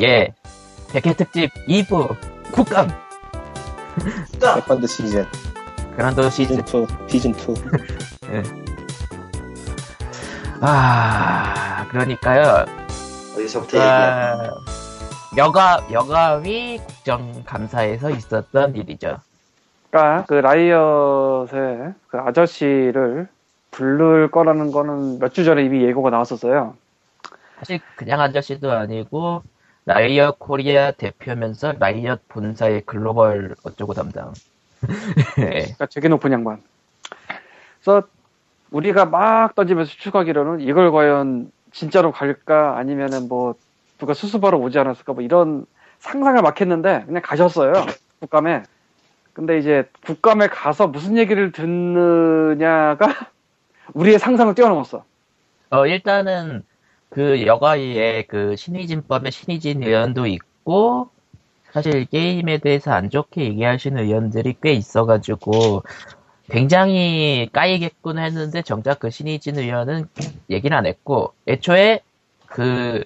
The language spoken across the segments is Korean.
예. 백회 특집 2부 국감 second season 그란도 시즌 시즌 2 시즌 2아 그러니까요 어디서부터 얘기하냐. 아, 여가 여가위 국정감사에서 있었던 일이죠. 그러니까 그 라이엇의 그 아저씨를 부를 거라는 거는 몇 주 전에 이미 예고가 나왔었어요. 사실 그냥 아저씨도 아니고 라이엇 코리아 대표면서 라이엇 본사의 글로벌 어쩌고 담당. 예. 그러니까 되게 높은 양반. 그래서 우리가 막 던지면서 추측하기로는 이걸 과연 진짜로 갈까 아니면은 뭐 누가 수습하러 오지 않았을까 뭐 이런 상상을 막 했는데 그냥 가셨어요 국감에. 근데 이제 국감에 가서 무슨 얘기를 듣느냐가 우리의 상상을 뛰어넘었어. 어 일단은 그 여가위에 그 신의진법의 신의진 의원도 있고 사실 게임에 대해서 안 좋게 얘기하시는 의원들이 꽤 있어가지고 굉장히 까이겠군 했는데 정작 그 신의진 의원은 얘기를 안 했고 애초에 그,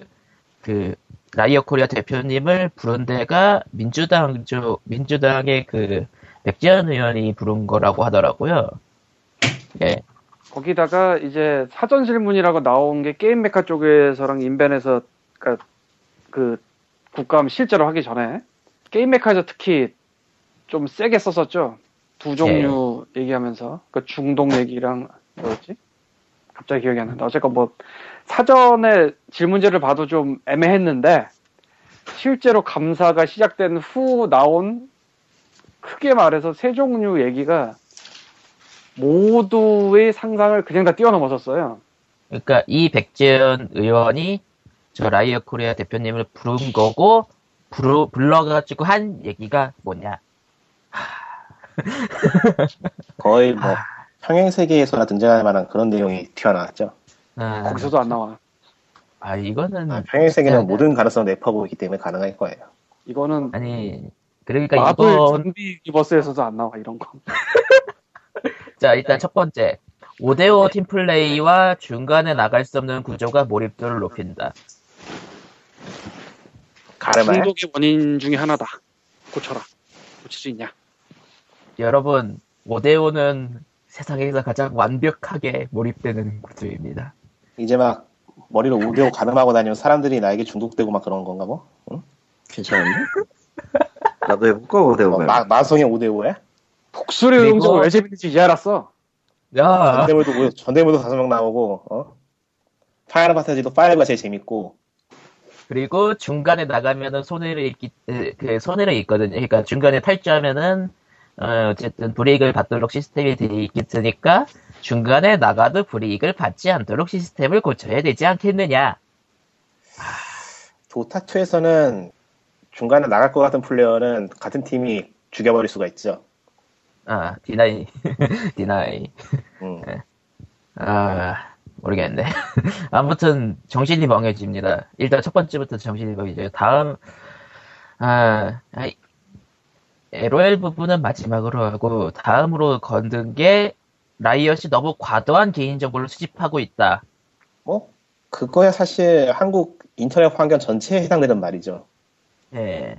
그, 라이엇 코리아 대표님을 부른 데가 민주당 쪽, 민주당의 그, 백지현 의원이 부른 거라고 하더라고요. 예. 거기다가 이제 사전 질문이라고 나온 게 게임 메카 쪽에서랑 인벤에서 그러니까 그 국감 실제로 하기 전에 게임 메카에서 특히 좀 세게 썼었죠. 두 종류 얘기하면서 그 중동 얘기랑 뭐였지? 갑자기 기억이 안 난다. 어쨌건 뭐 사전에 질문지를 봐도 좀 애매했는데 실제로 감사가 시작된 후 나온 크게 말해서 세 종류 얘기가 모두의 상상을 그냥 다 뛰어넘었었어요. 그러니까 이 백재현 의원이 저 라이엇 코리아 대표님을 부른 거고 부르, 불러가지고 한 얘기가 뭐냐? 거의 뭐 평행 세계에서나 등장할 만한 그런 내용이 튀어나왔죠. 아, 거기서도 안 나와. 아 이거는 아, 평행 세계는. 모든 가능성을 내포하고 있기 때문에 가능할 거예요. 이거는 아니 그러니까 마블 이번 좀비 유니버스에서도 안 나와 이런 거. 자 일단 첫 번째 5대5 팀플레이와 중간에 나갈 수 없는 구조가 몰입도를 높인다. 가르마야? 중독의 원인 중에 하나다. 고쳐라. 고칠 수 있냐? 여러분 5대5는 세상에서 가장 완벽하게 몰입되는 구조입니다. 이제 막 머리로 우대고 가늠하고 다니면 사람들이 나에게 중독되고 막 그런 건가 뭐? 응? 괜찮은데? 나도 해볼까, 어디 뭐 보면. 마, 마성의 5대5야? 그리고- 응징을 왜 재밌는지 이제 알았어. 야 전대물도 뭐- 전대물도 다섯 명 나오고 어? 파이널 파타지도 5가 제일 재밌고 그리고 중간에 나가면은 손해를 입기 에, 그 손해를 입거든요. 그러니까 중간에 탈주하면은 어, 어쨌든 불이익을 받도록 시스템이 되어 있겠으니까 중간에 나가도 불이익을 받지 않도록 시스템을 고쳐야 되지 않겠느냐. 도타2에서는 중간에 나갈 것 같은 플레이어는 같은 팀이 죽여버릴 수가 있죠. 아 디나이 디나이 음. 아 모르겠네. 아무튼 정신이 멍해집니다. 일단 첫 번째부터 정신이 멍해져요. 다음 아 아이, LOL 부분은 마지막으로 하고 다음으로 건든 게 라이엇이 너무 과도한 개인정보를 수집하고 있다. 뭐 그거야 사실 한국 인터넷 환경 전체에 해당되는 말이죠. 예.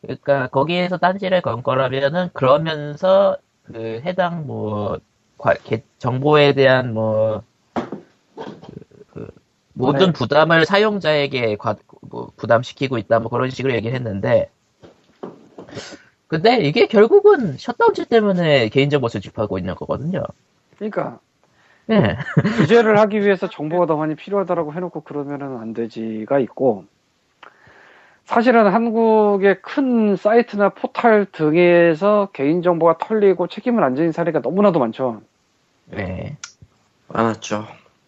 그러니까 거기에서 딴지를 건 거라면은 그러면서 그 해당 뭐 과- 개- 정보에 대한 뭐 그- 그 모든 네. 부담을 사용자에게 과- 뭐 부담시키고 있다 뭐 그런 식으로 얘기를 했는데 근데 이게 결국은 셧다운제 때문에 개인정보 수집하고 있는 거거든요. 그러니까 예. 규제를 하기 위해서 정보가 더 많이 필요하다라고 해놓고 그러면은 안 되지가 있고 사실은 한국의 큰 사이트나 포탈 등에서 개인정보가 털리고 책임을 안 지는 사례가 너무나도 많죠. 예. 많았죠.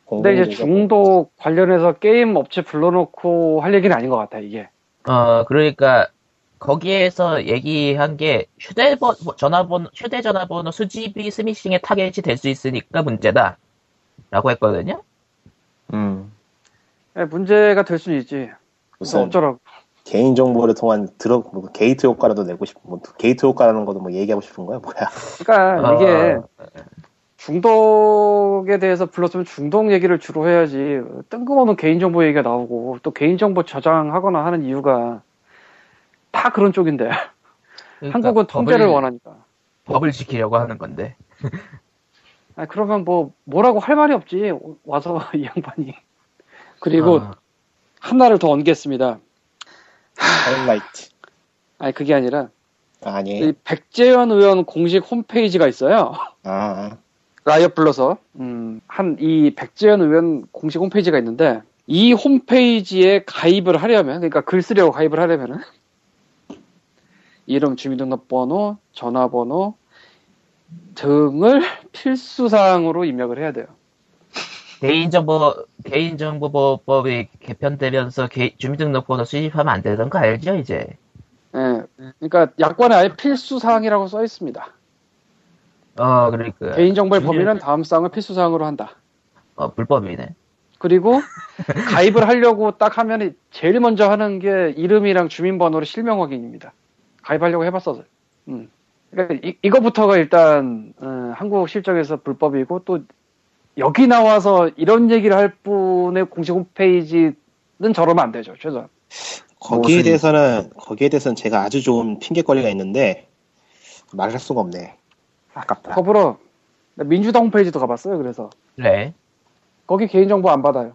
근데 이제. 중독 관련해서 게임 업체 불러놓고 할 얘기는 아닌 것 같아 이게. 어, 그러니까, 거기에서 얘기한 게, 휴대번, 전화번호, 휴대전화번호 수집이 스미싱의 타겟이 될 수 있으니까 문제다. 라고 했거든요? 음. 예, 문제가 될 수는 있지. 무슨 어쩌라고. 개인 정보를 통한 들어 뭐 게이트 효과라도 내고 싶은 뭐 게이트 효과라는 것도 뭐 얘기하고 싶은 거야? 뭐야? 그러니까 어, 이게 중독에 대해서 불렀으면 중독 얘기를 주로 해야지. 뜬금없는 개인 정보 얘기가 나오고 또 개인 정보 저장하거나 하는 이유가 다 그런 쪽인데. 그러니까 한국은 통제를 법을- 원하니까. 법을 지키려고 하는 건데. 아 그러면 뭐 뭐라고 할 말이 없지. 와서 이 양반이. 그리고 아, 하나를 더 얹겠습니다 하이라이트. 아니 그게 아니라 아, 아니. 이 백재현 의원 공식 홈페이지가 있어요 아, 라이엇 불러서 음, 한 이 백재현 의원 공식 홈페이지가 있는데 이 홈페이지에 가입을 하려면 그러니까 글 쓰려고 가입을 하려면은 이름, 주민등록번호, 전화번호 등을 필수사항으로 입력을 해야 돼요. 개인정보, 개인정보보호법이 개편되면서 개- 주민등록번호 수집하면 안 되는 거 알죠, 이제? 예, 그러니까 약관에 아예 필수 사항이라고 써 있습니다. 어, 그러니까. 개인정보의 주민- 범위는 다음 사항을 필수 사항으로 한다. 어, 불법이네. 그리고 가입을 하려고 딱 하면 제일 먼저 하는 게 이름이랑 주민번호를 실명 확인입니다. 가입하려고 해봤어서. 음. 그러니까 이, 이거부터가 일단 어, 한국 실정에서 불법이고 또 여기 나와서 이런 얘기를 할 분의 공식 홈페이지는 저러면 안 되죠. 최소한. 거기에 무슨- 대해서는, 거기에 대해서는 제가 아주 좋은 핑계거리가 있는데, 말할 수가 없네. 아깝다. 더불어 민주당 홈페이지도 가봤어요. 그래서 그래. 거기 개인정보 안 받아요.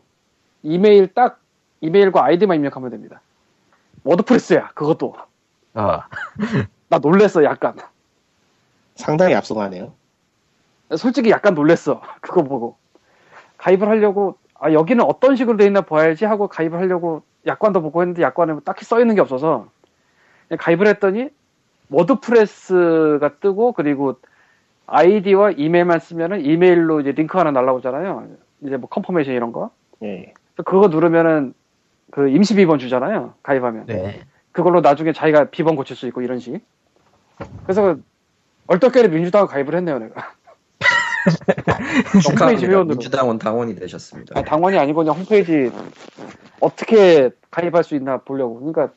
이메일 딱 이메일과 아이디만 입력하면 됩니다. 워드프레스야. 그것도. 어. 나 놀랬어. 약간. 상당히 앞서가네요. 솔직히 약간 놀랬어. 그거 보고. 가입을 하려고, 아, 여기는 어떤 식으로 돼 있나 봐야지 하고 가입을 하려고 약관도 보고 했는데 약관에 딱히 써 있는 게 없어서 가입을 했더니 워드프레스가 뜨고 그리고 아이디와 이메일만 쓰면은 이메일로 이제 링크 하나 날라오잖아요. 이제 뭐 confirmation 이런 거. 예. 그거 누르면은 그 임시 비번 주잖아요. 가입하면. 네. 그걸로 나중에 자기가 비번 고칠 수 있고 이런 식. 그래서 얼떨결에 민주당 가입을 했네요, 내가. 홈페이지 축하합니다. 회원으로. 민주당원 당원이 되셨습니다. 아니, 당원이 아니고 그냥 홈페이지 어떻게 가입할 수 있나 보려고. 그러니까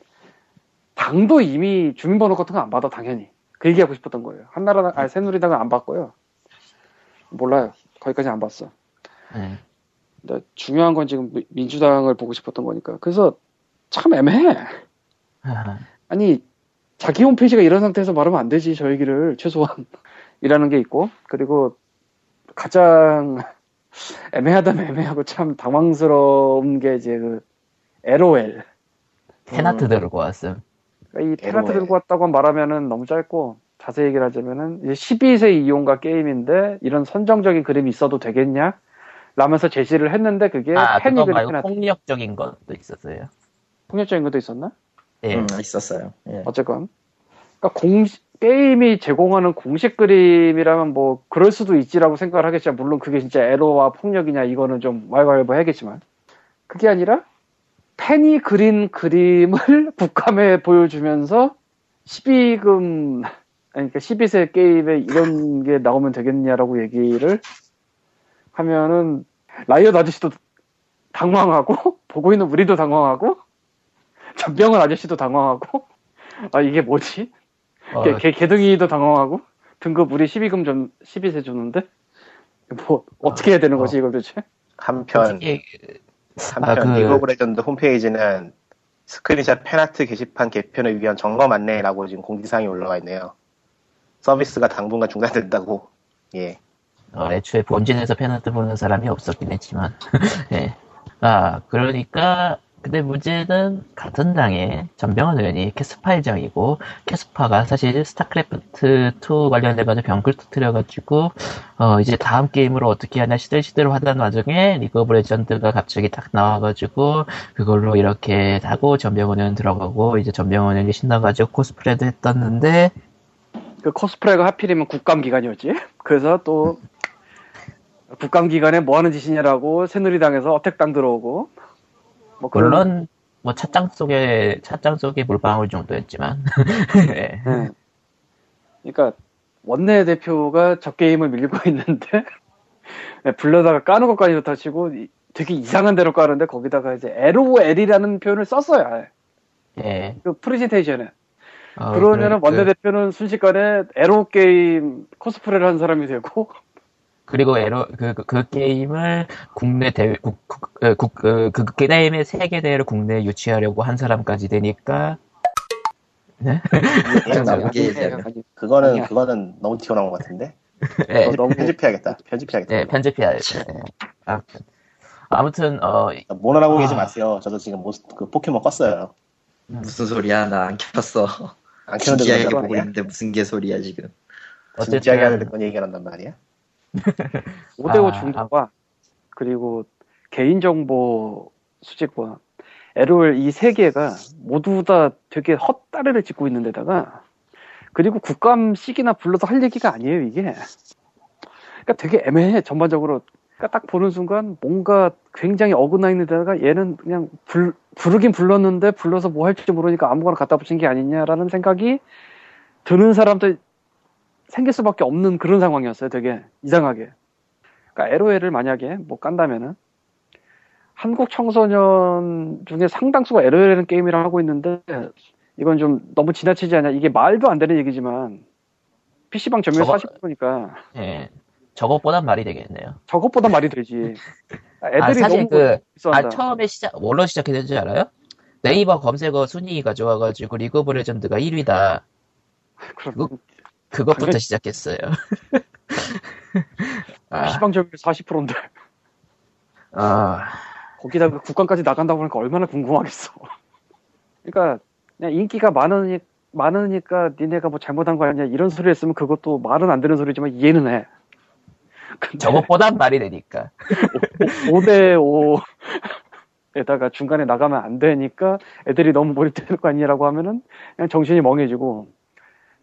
당도 이미 주민번호 같은 거 안 받아 당연히. 그 얘기하고 싶었던 거예요. 한나라 아니 새누리당은 안 받고요. 몰라요. 거기까지 안 봤어. 네. 근데 중요한 건 지금 미- 민주당을 보고 싶었던 거니까. 그래서 참 애매해. 아, 아니 자기 홈페이지가 이런 상태에서 말하면 안 되지 저 얘기를 최소한 이라는 게 있고 그리고 가장 애매하다면 애매하고 참 당황스러운 게 이제 그 LOL 테나트 음. 들고 왔음. 이 테나트. 들고 왔다고 말하면은 너무 짧고 자세히 얘기를 하자면은 이제 12세 이용가 게임인데 이런 선정적인 그림이 있어도 되겠냐? 라면서 제시를 했는데 그게 아, 그거 패닉을 말고 폭력적인 것도 있었어요. 폭력적인 것도 있었나? 예. 음, 있었어요. 예. 어쨌건. 그러니까 공식, 게임이 제공하는 공식 그림이라면 뭐, 그럴 수도 있지라고 생각을 하겠지만, 물론 그게 진짜 에러와 폭력이냐, 이거는 좀 왈가왈부 해야겠지만. 그게 아니라, 팬이 그린 그림을 국감에 보여주면서, 12금, 그러니까 12세 게임에 이런 게 나오면 되겠냐라고 얘기를 하면은, 라이엇 아저씨도 당황하고, 보고 있는 우리도 당황하고, 전병헌 아저씨도 당황하고, 아, 이게 뭐지? 어, 개, 개, 개둥이도 당황하고, 등급 우리 12금 좀, 12세 주는데? 뭐, 어떻게 해야 되는 거지, 이걸 도대체? 한편, 솔직히, 한편, 아, 그- 리그 오브 레전드 홈페이지는 스크린샷 팬아트 게시판 개편을 위한 점검 안내라고 지금 공지사항이 올라와 있네요. 서비스가 당분간 중단된다고. 예. 어, 애초에 본진에서 팬아트 보는 사람이 없었긴 했지만. 예. 아, 그러니까, 근데 문제는 같은 당에 전병헌 의원이 KeSPA 일정이고, KeSPA가 사실 스타크래프트 2 관련돼가지고 병크를 터트려가지고, 어, 이제 다음 게임으로 어떻게 하냐 시들시들 하던 와중에 리그 오브 레전드가 갑자기 딱 나와가지고, 그걸로 이렇게 하고 전병헌 의원 들어가고, 이제 전병헌 의원이 신나가지고 코스프레도 했었는데, 그 코스프레가 하필이면 국감 기간이었지. 그래서 또, 국감 기간에 뭐 하는 짓이냐라고 새누리당에서 어택당 들어오고, 뭐 그런- 물론 뭐 찻장 속에 찻장 속에 물방울 정도였지만 예. 네. 그러니까 원내 대표가 저 게임을 밀고 있는데 네, 불러다가 까는 것까지 좋다 치고 이- 되게 이상한 대로 까는데 거기다가 이제 LOL이라는 표현을 썼어요. 아예. 예. 그 프레젠테이션에. 어, 그러면은 그- 원내 대표는 순식간에 에로 게임 코스프레를 한 사람이 되고 그리고 에로 그, 그, 그 게임을 국내 대회 국, 국, 그, 국, 그, 그, 그 게임의 세계 대회를 국내에 유치하려고 한 사람까지 되니까 네? 여기에 대한 그거는 아니야. 그거는 너무 튀어나온 것 같은데. 네, 어, 너무 편집해야겠다. 편집해야겠다. 네 편집해야죠. 네. 아무튼 아무튼 어 모노라고 아. 계지 마세요. 저도 지금 모, 그 포켓몬 껐어요. 무슨 소리야? 나 안 켰어. 안 그런 보고. 있는데 무슨 개소리야 지금. 진지하게 하는데 어쨌든 얘기가 난단 말이야. 5대5 아, 중독과 그리고 개인정보 수집과 LOL 이 세 개가 모두 다 되게 헛다리를 짚고 있는 데다가 그리고 국감식이나 불러서 할 얘기가 아니에요 이게. 그러니까 되게 애매해 전반적으로. 그러니까 딱 보는 순간 뭔가 굉장히 어긋나 있는 데다가 얘는 그냥 불, 부르긴 불렀는데 불러서 뭐 할지 모르니까 아무거나 갖다 붙인 게 아니냐라는 생각이 드는 사람도 생길 수밖에 없는 그런 상황이었어요 되게 이상하게. 그러니까 LOL을 만약에 뭐 깐다면은 한국 청소년 중에 상당수가 LOL이라는 게임이라 하고 있는데 이건 좀 너무 지나치지 않냐? 이게 말도 안 되는 얘기지만 PC방 점유율 저거- 40%니까. 예. 저것보단 말이 되겠네요. 저것보다 말이 되지. 아 애들이 사실 너무 그 아, 처음에 시작, 뭘로 시작했는지 알아요? 네이버 검색어 순위가 좋아가지고 리그 오브 레전드가 1위다. 그럼 그 것부터 당연히- 시작했어요. 아, 점유율 40%인데. 아, 거기다가 국감까지 나간다고 하니까 얼마나 궁금하겠어. 그러니까 그냥 인기가 많으니, 많으니까 니네가 뭐 잘못한 거 아니냐 이런 소리 했으면 그것도 말은 안 되는 소리지만 이해는 해. 근데 저것보단 말이 되니까. 5대 5 에다가 중간에 나가면 안 되니까 애들이 너무 몰입되는 거 아니냐라고 하면은 그냥 정신이 멍해지고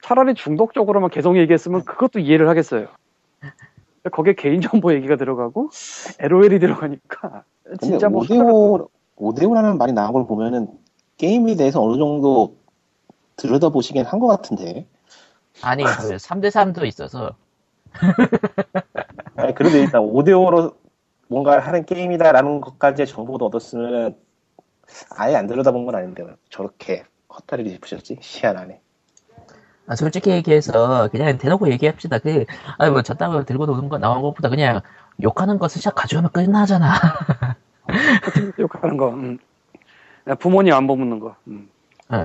차라리 중독적으로만 계속 얘기했으면 그것도 이해를 하겠어요. 거기에 개인정보 얘기가 들어가고 LOL이 들어가니까 진짜 뭐 5대5, 5대5라는 말이 나온 걸 보면은 게임에 대해서 어느 정도 들여다보시긴 한 것 같은데. 아니, 그 3대3도 있어서. 아니, 그래도 일단 5대5로 뭔가를 하는 게임이다라는 것까지의 정보도 얻었으면 아예 안 들여다본 건 아닌데 저렇게 헛다리를 짚으셨지? 희한하네. 아, 솔직히 얘기해서 그냥 대놓고 얘기합시다. 그, 아니 뭐 저따위 들고 노는 거 나온 것보다 그냥 욕하는 거 스샷 가져오면 끝나잖아. 욕하는 거. 음. 그냥 부모님 안부 묻는 거. 음. 어,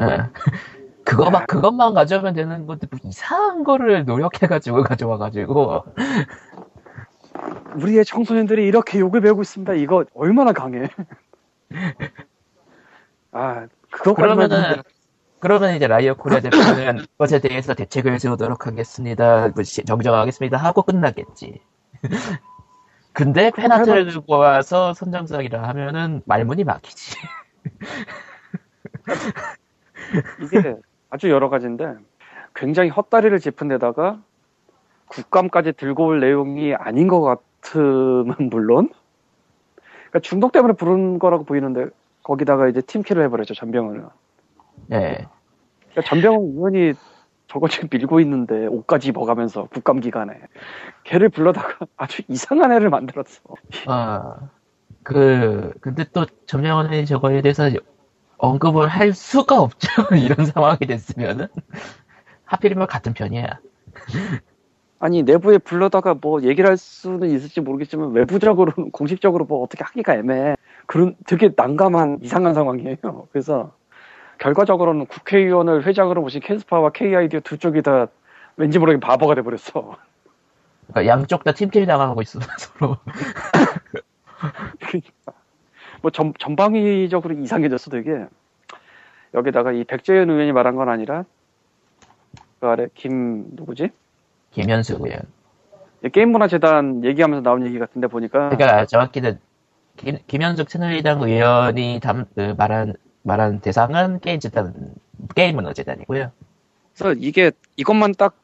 그거만 그것만 가져오면 되는 건데 뭐 이상한 거를 노력해가지고 가져와가지고 우리의 청소년들이 이렇게 욕을 배우고 있습니다. 이거 얼마나 강해. 아, 그거까지만 그러면은 그러면 이제 라이엇 코리아 대표는 그것에 대해서 대책을 세우도록 하겠습니다. 뭐 시- 정정하겠습니다 하고 끝나겠지. 근데 페나트를 들고 와서 선정작이라 하면은 말문이 막히지. 이게 아주 여러 가지인데 굉장히 헛다리를 짚은 데다가 국감까지 들고 올 내용이 아닌 것 같으면 물론 그러니까 중독 때문에 부른 거라고 보이는데 거기다가 이제 팀킬을 해버렸죠 전병헌은 네. 그러니까 전병헌 의원이 저거 지금 밀고 있는데 옷까지 입어가면서 국감 기간에 걔를 불러다가 아주 이상한 애를 만들었어 아, 그, 근데 또 전명원이 저거에 대해서 언급을 할 수가 없죠. 이런 상황이 됐으면은. 하필이면 같은 편이야. 아니 내부에 불러다가 뭐 얘기를 할 수는 있을지 모르겠지만 외부적으로는 공식적으로 뭐 어떻게 하기가 애매해 그런 되게 난감한 이상한 상황이에요 그래서 결과적으로는 국회의원을 회장으로 모신 캐스파와 KIDO 두 쪽이 다 왠지 모르게 바보가 돼버렸어. 그러니까 양쪽 다 팀킬 당하고 있어, 서로. 그러니까. 뭐 전, 전방위적으로 이상해졌어 되게. 여기다가 이 백재현 의원이 말한 건 아니라 그 아래 김 누구지? 김현수 의원. 게임문화재단 얘기하면서 나온 얘기 같은데 보니까. 그러니까 정확히는 김, 김현숙 새누리당 의원이 담, 그 말한, 말한 대상은 게임재단, 게임문화재단이고요. 그래서 이게 이것만 딱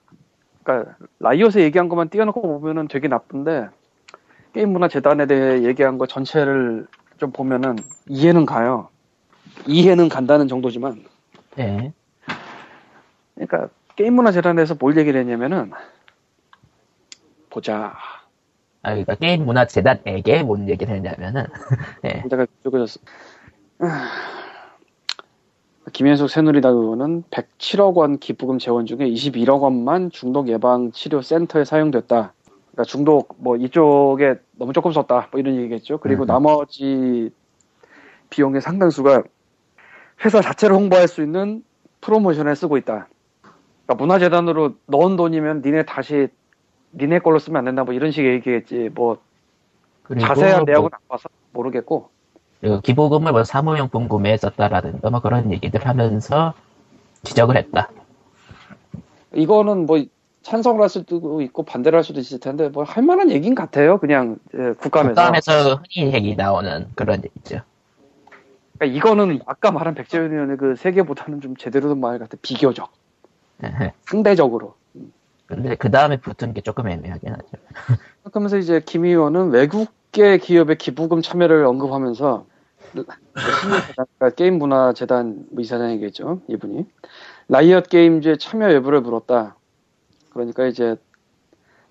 그러니까 라이엇에 얘기한 것만 띄워놓고 보면은 되게 나쁜데 게임 문화 재단에 대해 얘기한 거 전체를 좀 보면은 이해는 가요. 이해는 간다는 정도지만 예. 그러니까 게임 문화 재단에서 뭘 얘기를 했냐면은 보자. 아, 그러니까 게임 문화 재단에게 뭔 얘기를 했냐면은, 예. 내가 쪼개졌어. 김현숙 새누리당 의원은 107억 원 기부금 재원 중에 21억 원만 중독 예방 치료 센터에 사용됐다. 그러니까 중독 뭐 이쪽에 너무 조금 썼다 뭐 이런 얘기겠죠. 그리고 음. 나머지 비용의 상당수가 회사 자체를 홍보할 수 있는 프로모션에 쓰고 있다. 그러니까 문화재단으로 넣은 돈이면 니네 다시 니네 걸로 쓰면 안 된다 뭐 이런 식의 얘기겠지. 뭐 자세한 내역은 뭐, 안 봐서 모르겠고 그 기부금을 뭐 사무용품 구매에 썼다라든가 뭐 그런 얘기들 하면서 지적을 했다. 이거는 뭐 찬성을 할 수도 있고 반대를 할 수도 있을 텐데 뭐 할 만한 얘기인 같아요. 그냥 예, 국감에서. 국감에서 흔히 얘기 나오는 그런 얘기죠. 그러니까 이거는 아까 말한 백재현 의원의 그 세계보다는 좀 제대로 된 말 같아. 비교적, 상대적으로. 근데 그 다음에 붙은 게 조금 애매하긴 하죠. 그러면서 이제 김 의원은 외국계 기업의 기부금 참여를 언급하면서 그러니까 게임 문화 재단 뭐 이사장이겠죠 이분이 라이엇 게임즈의 참여 여부를 물었다. 그러니까 이제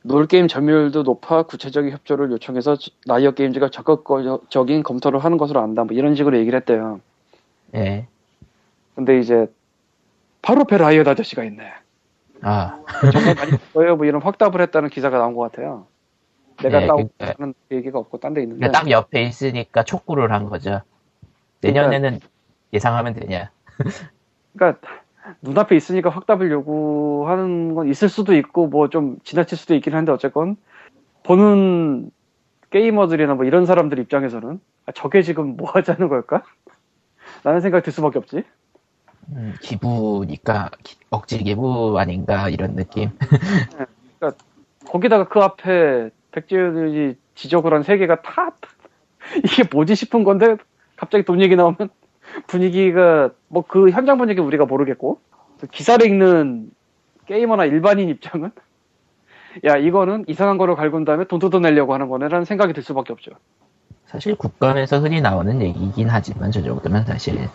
놀 게임 점유율도 높아 구체적인 협조를 요청해서 라이엇 게임즈가 적극적인 검토를 하는 것으로 안다. 뭐 이런 식으로 얘기를 했대요. 예. 근데 이제 바로 앞에 라이엇 아저씨가 있네. 아, 정말 많이 거예요. 뭐 이런 확답을 했다는 기사가 나온 것 같아요. 내가 네, 따오는 그러니까- 얘기가 없고 딴 데 있는데. 그러니까 딱 옆에 있으니까 촉구를 한 거죠. 내년에는 예상하면 되냐. 그러니까 눈앞에 있으니까 확답을 요구하는 건 있을 수도 있고 뭐 좀 지나칠 수도 있긴 한데 어쨌건 보는 게이머들이나 뭐 이런 사람들 입장에서는 아, 저게 지금 뭐 하자는 걸까? 라는 생각이 들 수밖에 없지. 음, 기부니까 기- 억지 기부 아닌가 이런 느낌. 거기다가 그 앞에 백제들이 지적을 한 세 개가 다 이게 뭐지 싶은 건데 갑자기 돈 얘기 나오면 분위기가 뭐 그 현장 분위기 우리가 모르겠고 그 기사를 읽는 게이머나 일반인 입장은 야 이거는 이상한 거로 갈군 다음에 돈 뜯어내려고 하는 거네라는 생각이 들 수밖에 없죠. 사실 국감에서 흔히 나오는 얘기이긴 하지만 저 정도면 사실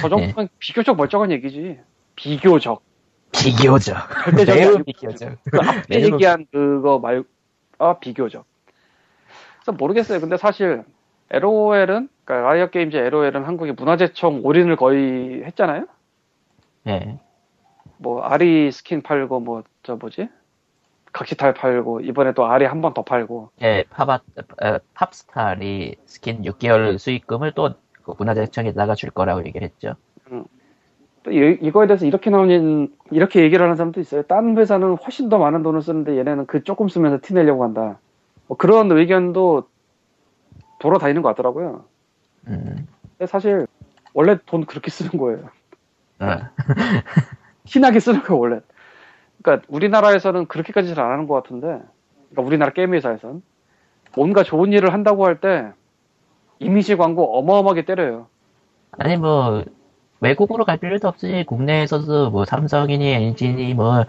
저 정도면 비교적 멀쩡한 얘기지. 비교적. 비교적. 절대적이 매우 비교적. 그 앞에 얘기한 그거 말, 아, 비교적. 그래서 모르겠어요. 근데 사실, LOL은, 그러니까 라이엇 게임즈 LOL은 한국에 문화재청 올인을 거의 했잖아요? 예. 뭐, 아리 스킨 팔고, 뭐, 저 뭐지? 각시탈 팔고, 이번에 또 아리 한 번 더 팔고. 예, 팝, 어, 팝스타 아리 스킨 6개월 수익금을 또 그 문화재청에다가 줄 거라고 얘기를 했죠. 또 이, 이거에 대해서 이렇게 나오는, 이렇게 얘기를 하는 사람도 있어요. 딴 회사는 훨씬 더 많은 돈을 쓰는데 얘네는 그 조금 쓰면서 티 내려고 한다. 뭐 그런 의견도 돌아다니는 것 같더라고요. 음, 근데 사실 원래 돈 그렇게 쓰는 거예요. 어, 티나게 쓰는 거예요 원래. 그러니까 우리나라에서는 그렇게까지 잘 안 하는 것 같은데, 그러니까 우리나라 게임 회사에선 뭔가 좋은 일을 한다고 할 때 이미지 광고 어마어마하게 때려요. 아니 뭐 외국으로 갈 필요도 없이 국내에서도 뭐 삼성이니 LG니 뭐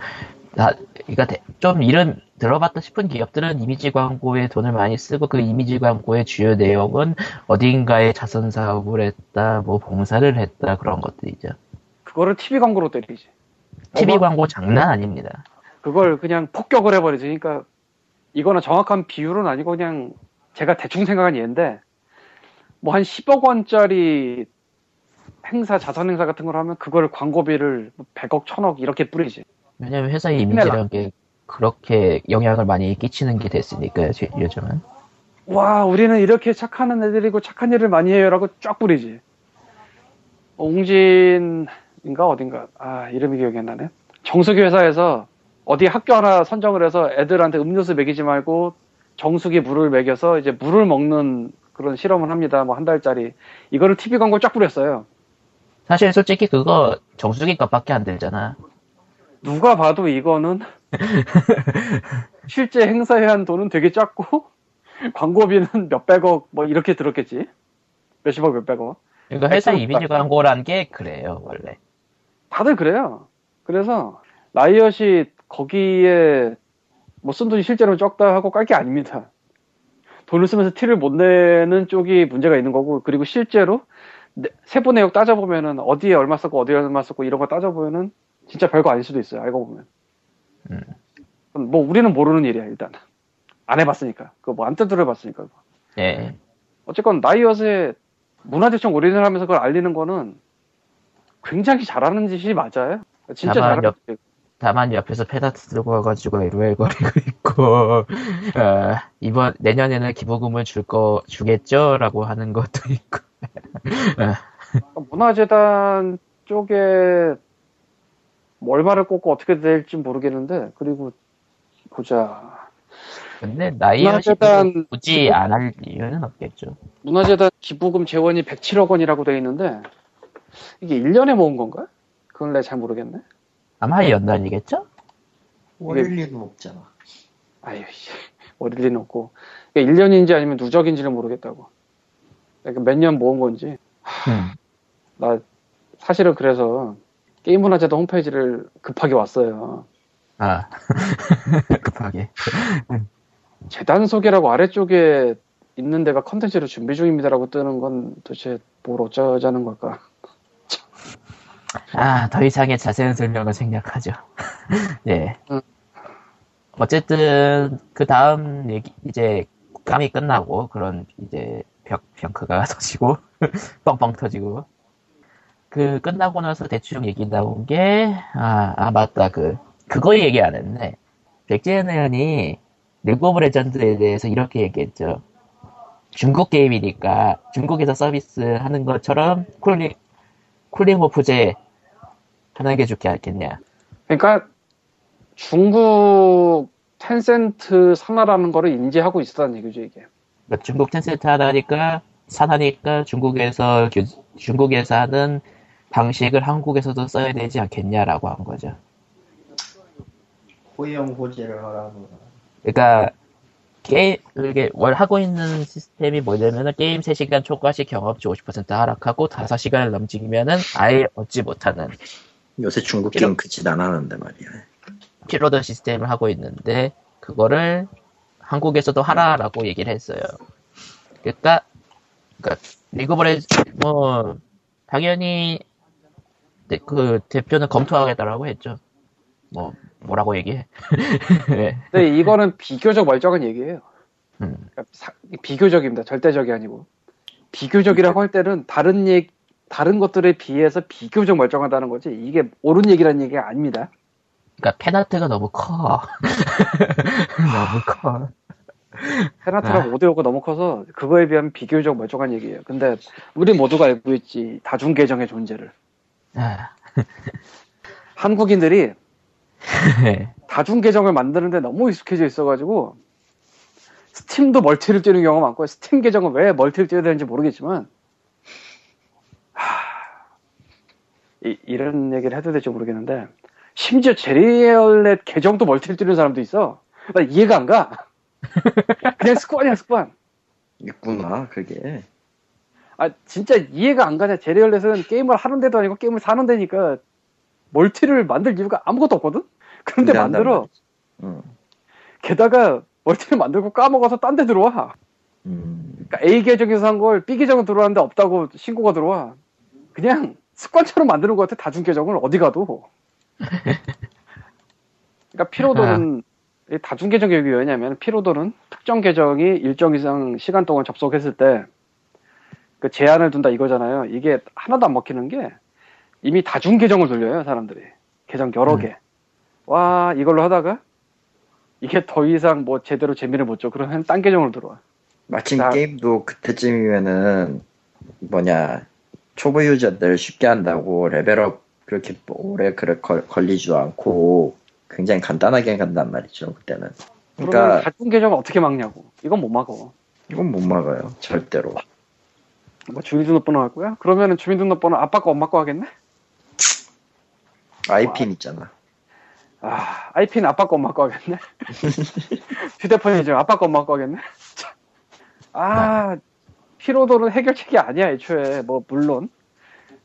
다, 그러니까 대- 좀 이름 들어봤다 싶은 기업들은 이미지 광고에 돈을 많이 쓰고 그 이미지 광고의 주요 내용은 어딘가에 자선 사업을 했다, 뭐 봉사를 했다 그런 것들이죠. 그거를 TV 광고로 때리지. TV 어마- 광고 장난 아닙니다. 그걸 그냥 폭격을 해버리지. 그러니까 이거는 정확한 비율은 아니고 그냥 제가 대충 생각한 예인데 뭐 한 10억 원짜리 행사, 자선 행사 같은 걸 하면 그걸 광고비를 100억, 1000억 이렇게 뿌리지. 왜냐면 회사의 이미지라는 게 그렇게 영향을 많이 끼치는 게 됐으니까요, 지- 요즘은. 와, 우리는 이렇게 착한 애들이고 착한 일을 많이 해요 라고 쫙 뿌리지. 옹진인가 어딘가 아 이름이 기억이 안 나네. 정수기 회사에서 어디 학교 하나 선정을 해서 애들한테 음료수 먹이지 말고 정수기 물을 먹여서 이제 물을 먹는 그런 실험을 합니다. 뭐 한 달짜리 이거를 TV 광고 쫙 뿌렸어요. 사실 솔직히 그거 정수기 값밖에 안 들잖아. 누가 봐도 이거는 실제 행사에 한 돈은 되게 작고 광고비는 몇백억 뭐 이렇게 들었겠지. 몇십억 몇백억. 그러니까 회사 이미지 광고란 게 그래요, 원래. 다들 그래요. 그래서 라이엇이 거기에 뭐 쓴 돈이 실제로 적다 하고 깔 게 아닙니다. 돈을 쓰면서 티를 못 내는 쪽이 문제가 있는 거고 그리고 실제로 내- 세부 내역 따져보면은 어디에 얼마 썼고 어디에 얼마 썼고 이런 거 따져보면은 진짜 별거 아닐 수도 있어요. 알고 보면. 음. 뭐 우리는 모르는 일이야 일단. 안 해봤으니까. 그거 뭐안 뜯어봤으니까. 예. 어쨌건 라이엇의 문화재청 올인을 하면서 그걸 알리는 거는 굉장히 잘하는 짓이 맞아요. 진짜 잘하는 옆- 짓. 다만 옆에서 페다트 들고 와가지고 LOL거리고 있고 어, 이번 내년에는 기부금을 줄 거 주겠죠라고 하는 것도 있고 문화재단 쪽에 월말을 꽂고 어떻게 될지 모르겠는데 그리고 보자 근데 문화재단 굳이 안 할 이유는 없겠죠. 문화재단 기부금 재원이 107억 원이라고 돼 있는데 이게 1년에 모은 건가? 그건 내가 잘 모르겠네. 아마 연단이겠죠? 월요일 리는 없잖아. 아유, 씨, 어릴 리는 없고. 이게 1년인지 아니면 누적인지는 모르겠다고. 그러니까 몇 년 모은 건지. 음. 나 사실은 그래서 게임 문화재단 홈페이지를 급하게 왔어요. 아 급하게 재단 소개라고 아래쪽에 있는 데가 컨텐츠를 준비 중입니다라고 뜨는 건 도대체 뭘 어쩌자는 걸까? 아, 더 이상의 자세한 설명은 생략하죠. 예. 응. 어쨌든, 그 다음 얘기, 이제, 국감이 끝나고, 그런, 이제, 벽, 병크가 터지고, 뻥뻥 터지고, 그, 끝나고 나서 대충 얘기 나온 게, 아, 아, 맞다, 그, 그거 얘기 안 했네. 백재현 의원이, 리그 오브 레전드에 대해서 이렇게 얘기했죠. 중국 게임이니까, 중국에서 서비스 하는 것처럼, 쿨링, 쿨링 오프제 하는 게 좋지 않겠냐. 그러니까 중국 텐센트 산하라는 거를 인지하고 있었다는 얘기죠 이게. 그러니까 중국 텐센트 하나니까 산하니까 중국에서 규- 중국에서 하는 방식을 한국에서도 써야 되지 않겠냐라고 한 거죠. 호영 호재를 하라고. 그러니까 게임 이게 월 하고 있는 시스템이 뭐냐면은 게임 3시간 초과시 경험치 50% 하락하고 5시간을 넘기면은 아예 얻지 못하는 요새 중국 게임 그짓 안 하는데 말이야. 피로도 시스템을 하고 있는데 그거를 한국에서도 하라라고 얘기를 했어요. 그러니까 그러니까 리그 오브 레- 뭐 당연히 네, 그 대표는 검토하겠다라고 했죠. 뭐 뭐라고 얘기해? 네. 근데 이거는 비교적 멀쩡한 얘기예요. 음. 그러니까 사- 비교적입니다. 절대적이 아니고 비교적이라고 할 때는 다른 얘 다른 것들에 비해서 비교적 멀쩡하다는 거지 이게 옳은 얘기라는 얘기가 아닙니다. 그러니까 팬아트가 너무 커. 너무 커. 팬아트랑 아. 오디오가 너무 커서 그거에 비하면 비교적 멀쩡한 얘기예요. 근데 우리 모두가 알고 있지 다중 계정의 존재를 아, 한국인들이 네. 다중 계정을 만드는데 너무 익숙해져 있어가지고 스팀도 멀티를 뛰는 경우가 많고 스팀 계정은 왜 멀티를 뛰어야 되는지 모르겠지만 하, 이, 이런 얘기를 해도 될지 모르겠는데 심지어 제리얼렛 계정도 멀티를 뛰는 사람도 있어 나 이해가 안 가 그냥 습관이야 습관 있구나 그게. 아 진짜 이해가 안 가냐 제리얼렛은 게임을 하는 데도 아니고 게임을 사는 데니까 멀티를 만들 이유가 아무것도 없거든 그런데 만들어. 응. 게다가 멀티를 만들고 까먹어서 딴 데 들어와. 음. 그러니까 A 계정에서 한 걸 B 계정 들어왔는데 없다고 신고가 들어와. 그냥 습관처럼 만드는 것 같아 다중 계정을 어디 가도. 그러니까 피로도는 이 다중 계정 교육이 왜냐면 피로도는 특정 계정이 일정 이상 시간 동안 접속했을 때 그 제한을 둔다 이거잖아요. 이게 하나도 안 먹히는 게 이미 다중 계정을 돌려요 사람들이 계정 여러 음. 개. 와 이걸로 하다가 이게 더 이상 뭐 제대로 재미를 못 줘. 그러면 딴 계정으로 들어와. 마침 나- 게임도 그때쯤이면은 뭐냐 초보 유저들 쉽게 한다고 레벨업 그렇게 오래 걸리지도 않고 굉장히 간단하게 간단 말이죠 그때는. 그러니까 다중 계정을 어떻게 막냐고. 이건 못 막어. 이건 못 막아요 절대로. 뭐 주민등록번호 할 거야? 그러면은 주민등록번호 아빠 거 엄마 거 하겠네? IP는 있잖아. 아, IP는 아빠 거 엄마 거 하겠네? 휴대폰이죠. 아빠 거 엄마 거 하겠네? 참. 아, 피로도는 해결책이 아니야, 애초에. 뭐, 물론.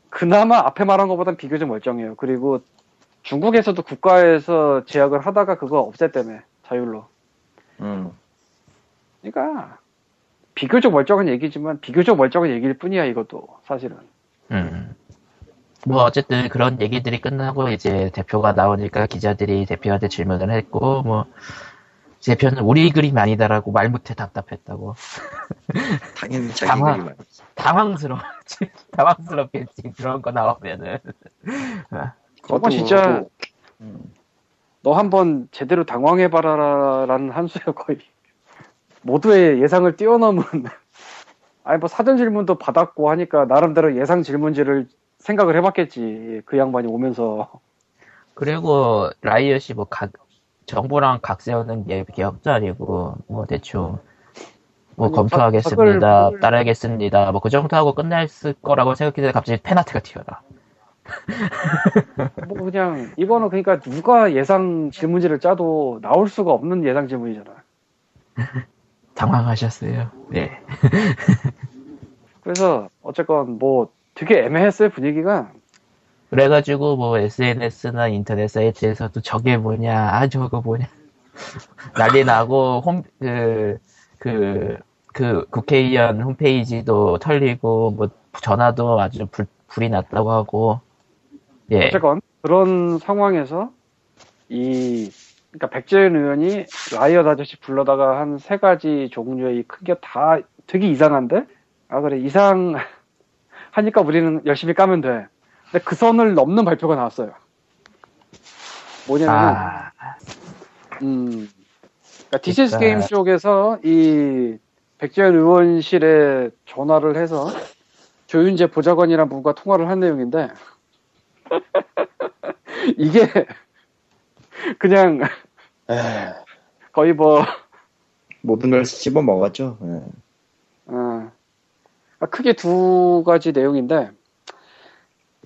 그나마 앞에 말한 것보단 비교적 멀쩡해요. 그리고 중국에서도 국가에서 제약을 하다가 그거 없앴다며, 자율로. 음. 그러니까, 비교적 멀쩡한 얘기지만, 비교적 멀쩡한 얘기일 뿐이야, 이것도, 사실은. 음. 뭐 어쨌든 그런 얘기들이 끝나고 이제 대표가 나오니까 기자들이 대표한테 질문을 했고 뭐 대표는 우리 그림 아니다라고 말 못해 답답했다고 당연히 자기 당황. 그림 아니지. 당황스러웠지 당황스럽겠지 그런 거 나오면은 저거 진짜- 음. 너 한번 제대로 당황해봐라라는 한 수예요 거의. 모두의 예상을 뛰어넘은. 아니 뭐 사전 질문도 받았고 하니까 나름대로 예상 질문지를 생각을 해봤겠지 그 양반이 오면서. 그리고 라이엇이 뭐 각, 정보랑 각 세우는 게 기업도 아니고 뭐 대충 뭐 아니, 검토하겠습니다, 각을- 따라하겠습니다, 뭐 그 정도 하고 끝냈을 거라고 생각했는데 갑자기 페나트가 튀어나. 뭐 그냥 이거는 그러니까 누가 예상 질문지를 짜도 나올 수가 없는 예상 질문이잖아. 당황하셨어요. 네. 그래서 어쨌건 뭐 되게 애매했어요 분위기가. 그래가지고 뭐 SNS나 인터넷 사이트에서도 저게 뭐냐, 아 저거 뭐냐 난리 나고 홈그 그그 국회의원 홈페이지도 털리고 뭐 전화도 아주 불, 불이 났다고 하고 예 어쨌건 그런 상황에서 이 그러니까 백재현 의원이 라이엇 아저씨 불러다가 한 세 가지 종류의 큰 게 다 되게 이상한데 아 그래 이상 하니까 우리는 열심히 까면 돼. 근데 그 선을 넘는 발표가 나왔어요. 뭐냐면 아, 음, 그러니까 디스이즈 그러니까- 게임 쪽에서 이 백재현 의원실에 전화를 해서 조윤재 보좌관이란 분과 통화를 한 내용인데 이게 그냥 에휴, 거의 뭐 모든 걸 씹어 먹었죠. 예. 어, 크게 두 가지 내용인데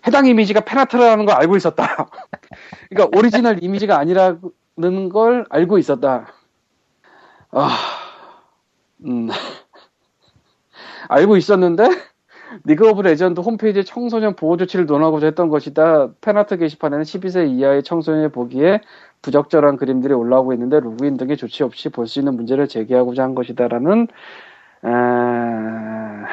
해당 이미지가 팬아트라는 걸 알고 있었다. 그러니까 오리지널 이미지가 아니라는 걸 알고 있었다. 아, 음, 알고 있었는데 리그 오브 레전드 홈페이지 청소년 보호 조치를 논하고자 했던 것이다. 팬아트 게시판에는 12세 이하의 청소년이 보기에 부적절한 그림들이 올라오고 있는데 로그인 등의 조치 없이 볼 수 있는 문제를 제기하고자 한 것이다라는 아,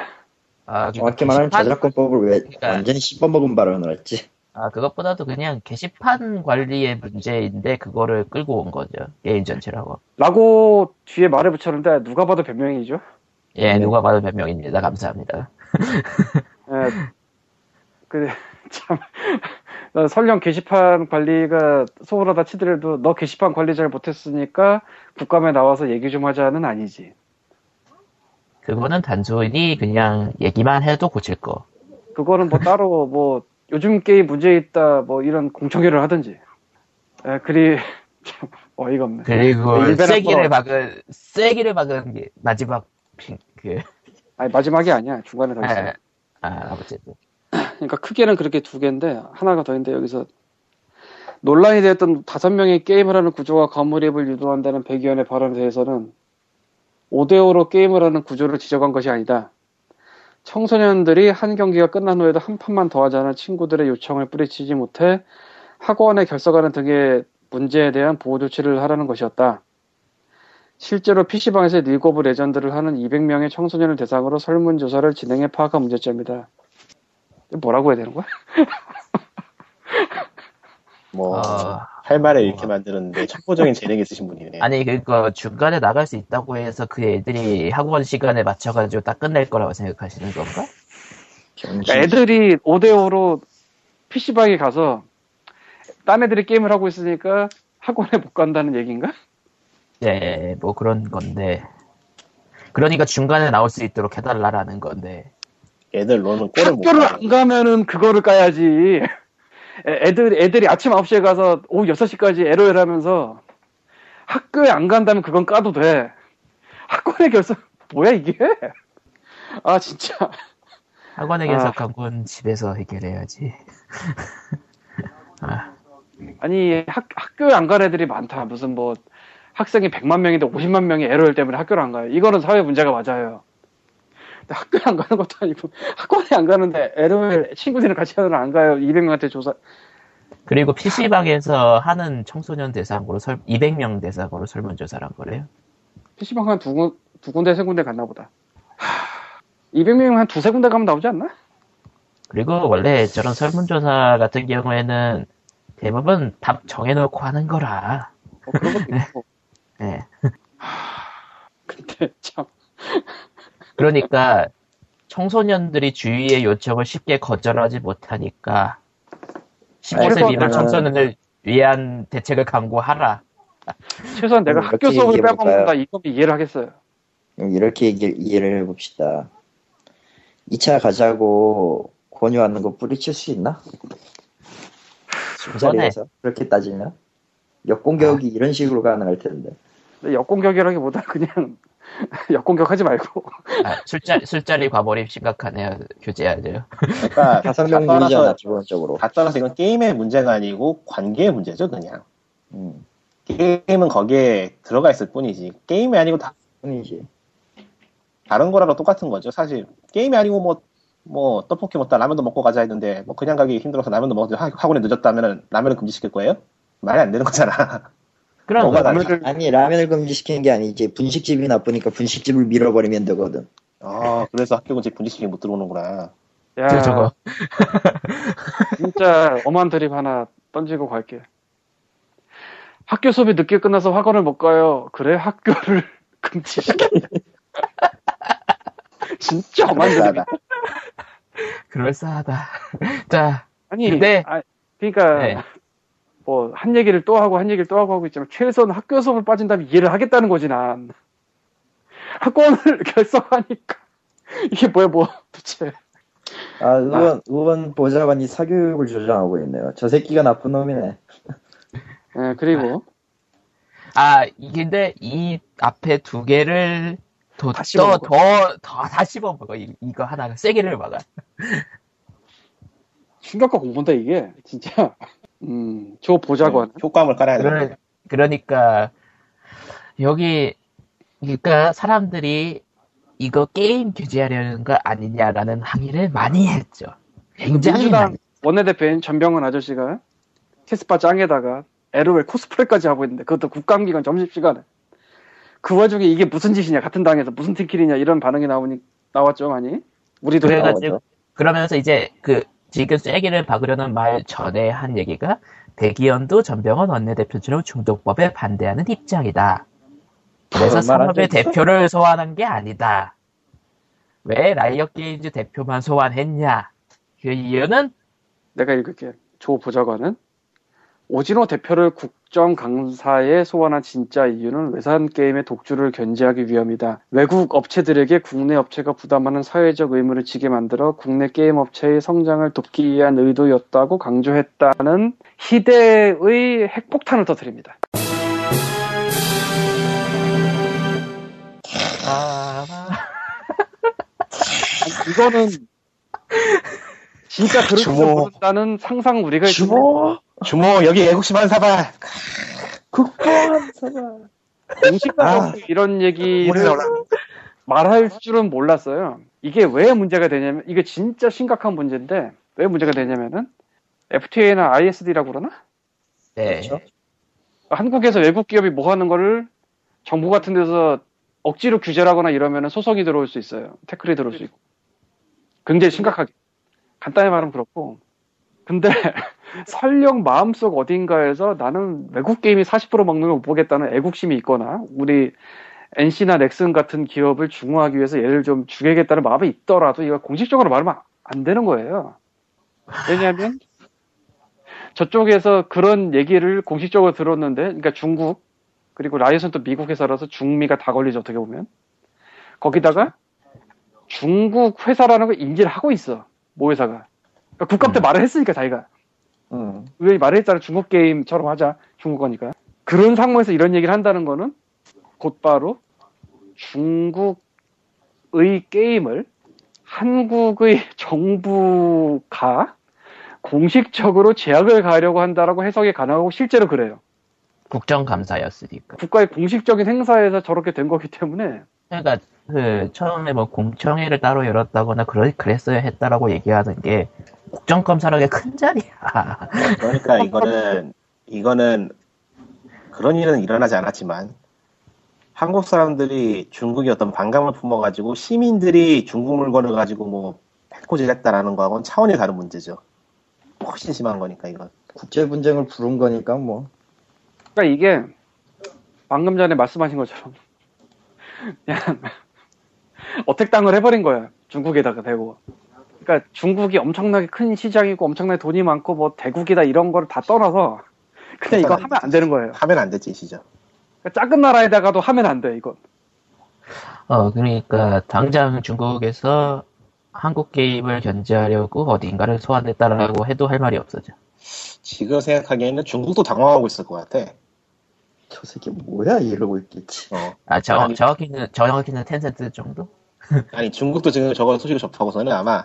아, 정확히 말하면 게시판- 저작권법을 왜 그러니까- 완전히 씹어먹은 발언을 했지. 아, 그것보다도 그냥 게시판 관리의 문제인데 그거를 끌고 온 거죠. 게임 전체라고. 라고 뒤에 말을 붙였는데 누가 봐도 변명이죠. 예, 네. 누가 봐도 변명입니다. 감사합니다. 예, 그, 참, 나 설령 게시판 관리가 소홀하다 치더라도 너 게시판 관리 잘 못했으니까 국감에 나와서 얘기 좀 하자는 아니지. 그거는 단순히 그냥 얘기만 해도 고칠 거. 그거는 뭐 따로 뭐 요즘 게임 문제 있다 뭐 이런 공청회를 하든지. 예, 그리 참 어이가 없네. 그리고 일베라 쐐기를 거. 막은 쐐기를 막은 게 마지막 핑- 그 아니 마지막이 아니야 중간에 더 있어. 아, 아, 어쨌든 그러니까 크게는 그렇게 두 개인데 하나가 더 있는데 여기서 논란이 되었던 다섯 명의 게임을 하는 구조가 과몰입을 유도한다는 백 의원의 발언에 대해서는 5대5로 게임을 하는 구조를 지적한 것이 아니다. 청소년들이 한 경기가 끝난 후에도 한 판만 더 하자는 친구들의 요청을 뿌리치지 못해 학원에 결석하는 등의 문제에 대한 보호 조치를 하라는 것이었다. 실제로 PC방에서 리그 오브 레전드를 하는 200명의 청소년을 대상으로 설문조사를 진행해 파악한 문제점이다. 뭐라고 해야 되는 거야? 뭐, 어. 할 말을 이렇게 만드는데 천부적인 재능이 있으신 분이네. 아니 그거 중간에 나갈 수 있다고 해서 그 애들이 학원 시간에 맞춰가지고 딱 끝낼 거라고 생각하시는 건가? 그러니까 애들이 5대5로 PC방에 가서 딴 애들이 게임을 하고 있으니까 학원에 못 간다는 얘기인가? 네, 뭐 그런 건데. 그러니까 중간에 나올 수 있도록 해달라라는 건데. 애들 노는 꼴을 못 학교를 봐. 안 가면은 그거를 까야지. 애- 애들, 애들이 아침 9시에 가서 오후 6시까지 LOL 하면서 학교에 안 간다면 그건 까도 돼. 학원에 결석, 뭐야 이게? 아, 진짜. 학원에 아. 계속한 건 집에서 해결해야지. 아, 아니, 학, 학교에 안 간 애들이 많다. 무슨 뭐, 학생이 100만 명인데 50만 명이 LOL 때문에 학교를 안 가요. 이거는 사회 문제가 맞아요. 근데 학교에 안 가는 것도 아니고, 학원에 안 가는데 LOL 친구들이랑 같이 하는 안 가요. 200명한테 조사. 그리고 PC방에서 하는 청소년 대상으로 설, 200명 대상으로 설문조사를 한 거래요. PC방 한 두, 군- 두 군데, 세 군데 갔나 보다. 200명 한 두세 군데 가면 나오지 않나? 그리고 원래 저런 설문조사 같은 경우에는 대부분 답 정해놓고 하는 거라. 뭐 그런 것도 있고. 예. 근데 참. 그러니까 청소년들이 주위의 요청을 쉽게 거절하지 못하니까 15세 그래서 미만 나는- 청소년을 위한 대책을 강구하라. 최소한 내가 음, 학교 수업을? 빼먹는다 이거 이해를 하겠어요. 그럼 이렇게 얘기, 이해를 해봅시다. 2차 가자고 권유하는 거 뿌리칠 수 있나? 그 그거네. 자리에서 그렇게 따지면 역공격이 이런 식으로 가능할 텐데 역공격이라기보다 그냥 역공격하지 말고 아, 술자리, 술자리 과몰입 심각하네요. 교제해야 돼요. 그러니까 다섯 다명 떠나서 기본적으로 다 떠나서 이건 게임의 문제가 아니고 관계의 문제죠 그냥. 음, 게임은 거기에 들어가 있을 뿐이지 게임이 아니고 다 뿐이지 다른 거라도 똑같은 거죠 사실 게임이 아니고 뭐뭐 떡볶이 먹다 라면도 먹고 가자 했는데 뭐 그냥 가기 힘들어서 라면도 먹고 학- 학원에 늦었다면은 라면을 금지시킬 거예요? 말이 안 되는 거잖아. 그럼 뭐가 그- 다르지? 아니 라면을 금지시키는 게 아니지 분식집이 나쁘니까 분식집을 밀어버리면 되거든 아 그래서 학교 근처 분지시키기 못 들어오는구나. 야저 저거 진짜 엄한 드립 하나 던지고 갈게. 학교 수업이 늦게 끝나서 학원을 못 가요. 그래 학교를 금지시켜. 진짜 엄한 드립. 그러니까 그럴싸하다. 자, 아니, 근데- 아, 그러니까 네. 뭐 한 얘기를 또 하고 한 얘기를 또 하고 하고 있지만 최소한 학교 수업을 빠진다면 이해를 하겠다는 거지 난. 학원을 결석하니까 이게 뭐야 뭐 도대체. 아 의원 의원 보좌관이 사교육을 조장하고 있네요 저 새끼가 나쁜 놈이네 예, 그리고 아, 이- 근데 이 앞에 두 개를 더, 다 더, 씹어먹어. 더, 더, 다 씹어먹어. 이- 이거 하나가 세기를 막아. 충격과 공부인데 이게 진짜. 음, 조 보좌관. 효과음을 깔아야 그러, 거예요. 그러니까, 여기, 그러니까 사람들이 이거 게임 규제하려는 거 아니냐라는 항의를 많이 했죠. 굉장히 민주당 많이. 원내대표인 전병훈 아저씨가 캐스파 짱에다가 LOL 코스프레까지 하고 있는데 그것도 국감기간 점심시간에 그 와중에 이게 무슨 짓이냐 같은 당에서 무슨 팀킬이냐 이런 반응이 나오니 나왔죠 많이 우리도 그래가지고, 나오죠. 그러면서 이제 그, 지금 쐐기를 박으려는 말 전에 한 얘기가 대기현도 전병헌 원내대표처럼 중독법에 반대하는 입장이다. 그래서 산업의? 대표를 소환한 게 아니다. 왜 라이엇 게임즈 대표만 소환했냐? 그 이유는 내가 읽을게 조 보좌관은 오진호 대표를 국 정 강사에 소환한 진짜 이유는 외산 게임의 독주를 견제하기 위함이다. 외국 업체들에게 국내 업체가 부담하는 사회적 의무를 지게 만들어 국내 게임 업체의 성장을 돕기 위한 의도였다고 강조했다는 희대의 핵폭탄을 터뜨립니다. 아, 이거는 진짜 주모. 모른다는 상상 우리가 주모 주모 여기 애국심 한 사발. 국보한 사람 공식적으로 아. 이런 얘기를. 말할 줄은 몰랐어요. 이게 왜 문제가 되냐면 이게 진짜 심각한 문제인데 왜 문제가 되냐면은 FTA나 ISD라고 그러나? 네. 그렇죠. 한국에서 외국 기업이 뭐 하는 거를 정부 같은 데서 억지로 규제를 하거나 이러면은 소송이 들어올 수 있어요. 태클이 들어올 수 있고. 굉장히 심각하게. 간단히 말하면 그렇고. 근데 설령 마음속 어딘가에서 나는 외국 게임이 40% 먹는 걸 못 보겠다는 애국심이 있거나 우리 NC나 넥슨 같은 기업을 중화하기 위해서 얘를 좀 죽여야겠다는 마음이 있더라도 이거 공식적으로 말하면 안 되는 거예요. 왜냐하면 저쪽에서 그런 얘기를 공식적으로 들었는데, 그러니까 중국 그리고 라이엇은 또 미국 회사라서 중미가 다 걸리죠 어떻게 보면 거기다가 중국 회사라는 걸 인지를 하고 있어 모 회사가 그러니까 국감 때 말을 했으니까 자기가 응. 왜 말을 했잖아 중국 게임처럼 하자 중국 거니까 그런 상황에서 이런 얘기를 한다는 거는 곧바로 중국의 게임을 한국의 정부가 공식적으로 제약을 가려고 한다라고 해석이 가능하고 실제로 그래요. 국정감사였으니까. 국가의 공식적인 행사에서 저렇게 된 거기 때문에 그러니까 그 처음에 뭐 공청회를 따로 열었다거나 그러, 그랬어야 했다라고 얘기하는 게 국정감사라는 게큰 자리야. 그러니까 이거는 이거는 그런 일은 일어나지 않았지만 한국 사람들이 중국의 어떤 반감을 품어가지고 시민들이 중국 물건을 가지고 뭐 패코지했다라는 거하고는 차원이 다른 문제죠. 훨씬 심한 거니까 이건. 국제 분쟁을 부른 거니까 뭐 그러니까 이게 방금 전에 말씀하신 것처럼 그냥 어택당을 해버린 거야 중국에다가 대고 그러니까 중국이 엄청나게 큰 시장이고 엄청나게 돈이 많고 뭐 대국이다 이런 거를 다 떠나서 그냥 이거 하면 안 되는 거예요. 하면 안 되지 시죠. 그러니까 작은 나라에다가도 하면 안 돼, 이건. 어, 그러니까 당장 중국에서 한국 게임을 견제하려고 어딘가를 소환했다라고 해도 할 말이 없어져. 지금 생각하기에는 중국도 당황하고 있을 것 같아. 저 새끼 뭐야 이러고 있겠지. 어. 아, 저, 아니. 정확히는, 정확히는 텐센트 정도? 아니 중국도 지금 저거 소식을 접하고서는 아마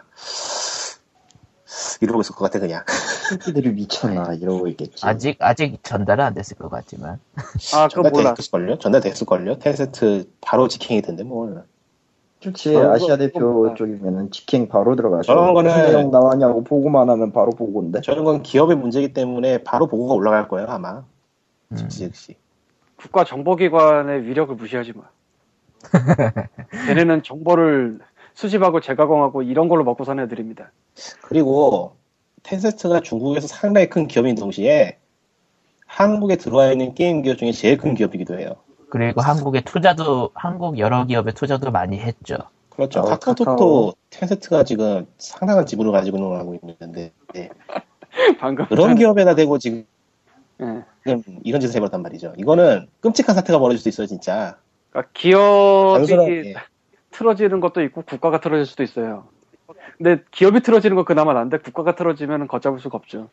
이러고 있을 것 같아 그냥. 새끼들이 미쳤나 이러고 있겠지. 아직, 아직 전달은 안 됐을 것 같지만. 아, 그거 몰라. 전달됐을걸요? 전달 됐을 걸요? 텐센트 바로 직행이던데 뭐. 그렇지 아, 아시아 대표 그거- 쪽이면은 직행 바로 들어가죠. 저런 거는- 내용 나왔냐고 보고만 하면 바로 보고인데. 저런 건 기업의 문제이기 때문에 바로 보고가 올라갈 거예요 아마. 음. 즉시 즉시. 국가 정보기관의 위력을 무시하지 마. 걔네는 정보를 수집하고 재가공하고 이런 걸로 먹고 사는 애들입니다. 그리고 텐센트가 중국에서 상당히 큰 기업인 동시에 한국에 들어와 있는 게임 기업 중에 제일 큰 기업이기도 해요. 그리고 한국의 투자도, 한국 여러 기업의 투자도 많이 했죠. 그렇죠. 어, 카카오톡도 카카오. 텐센트가 지금 상당한 지분을 가지고 운영하고 있는데 네. 방금. 그런 기업에다 대고 지금 예. 이런 짓을 해버렸단 말이죠. 이거는 끔찍한 사태가 벌어질 수 있어요, 진짜. 그러니까 기업이 단순하게. 틀어지는 것도 있고 국가가 틀어질 수도 있어요. 근데 기업이 틀어지는 건 그나마 난데 국가가 틀어지면 걷잡을 수가 없죠.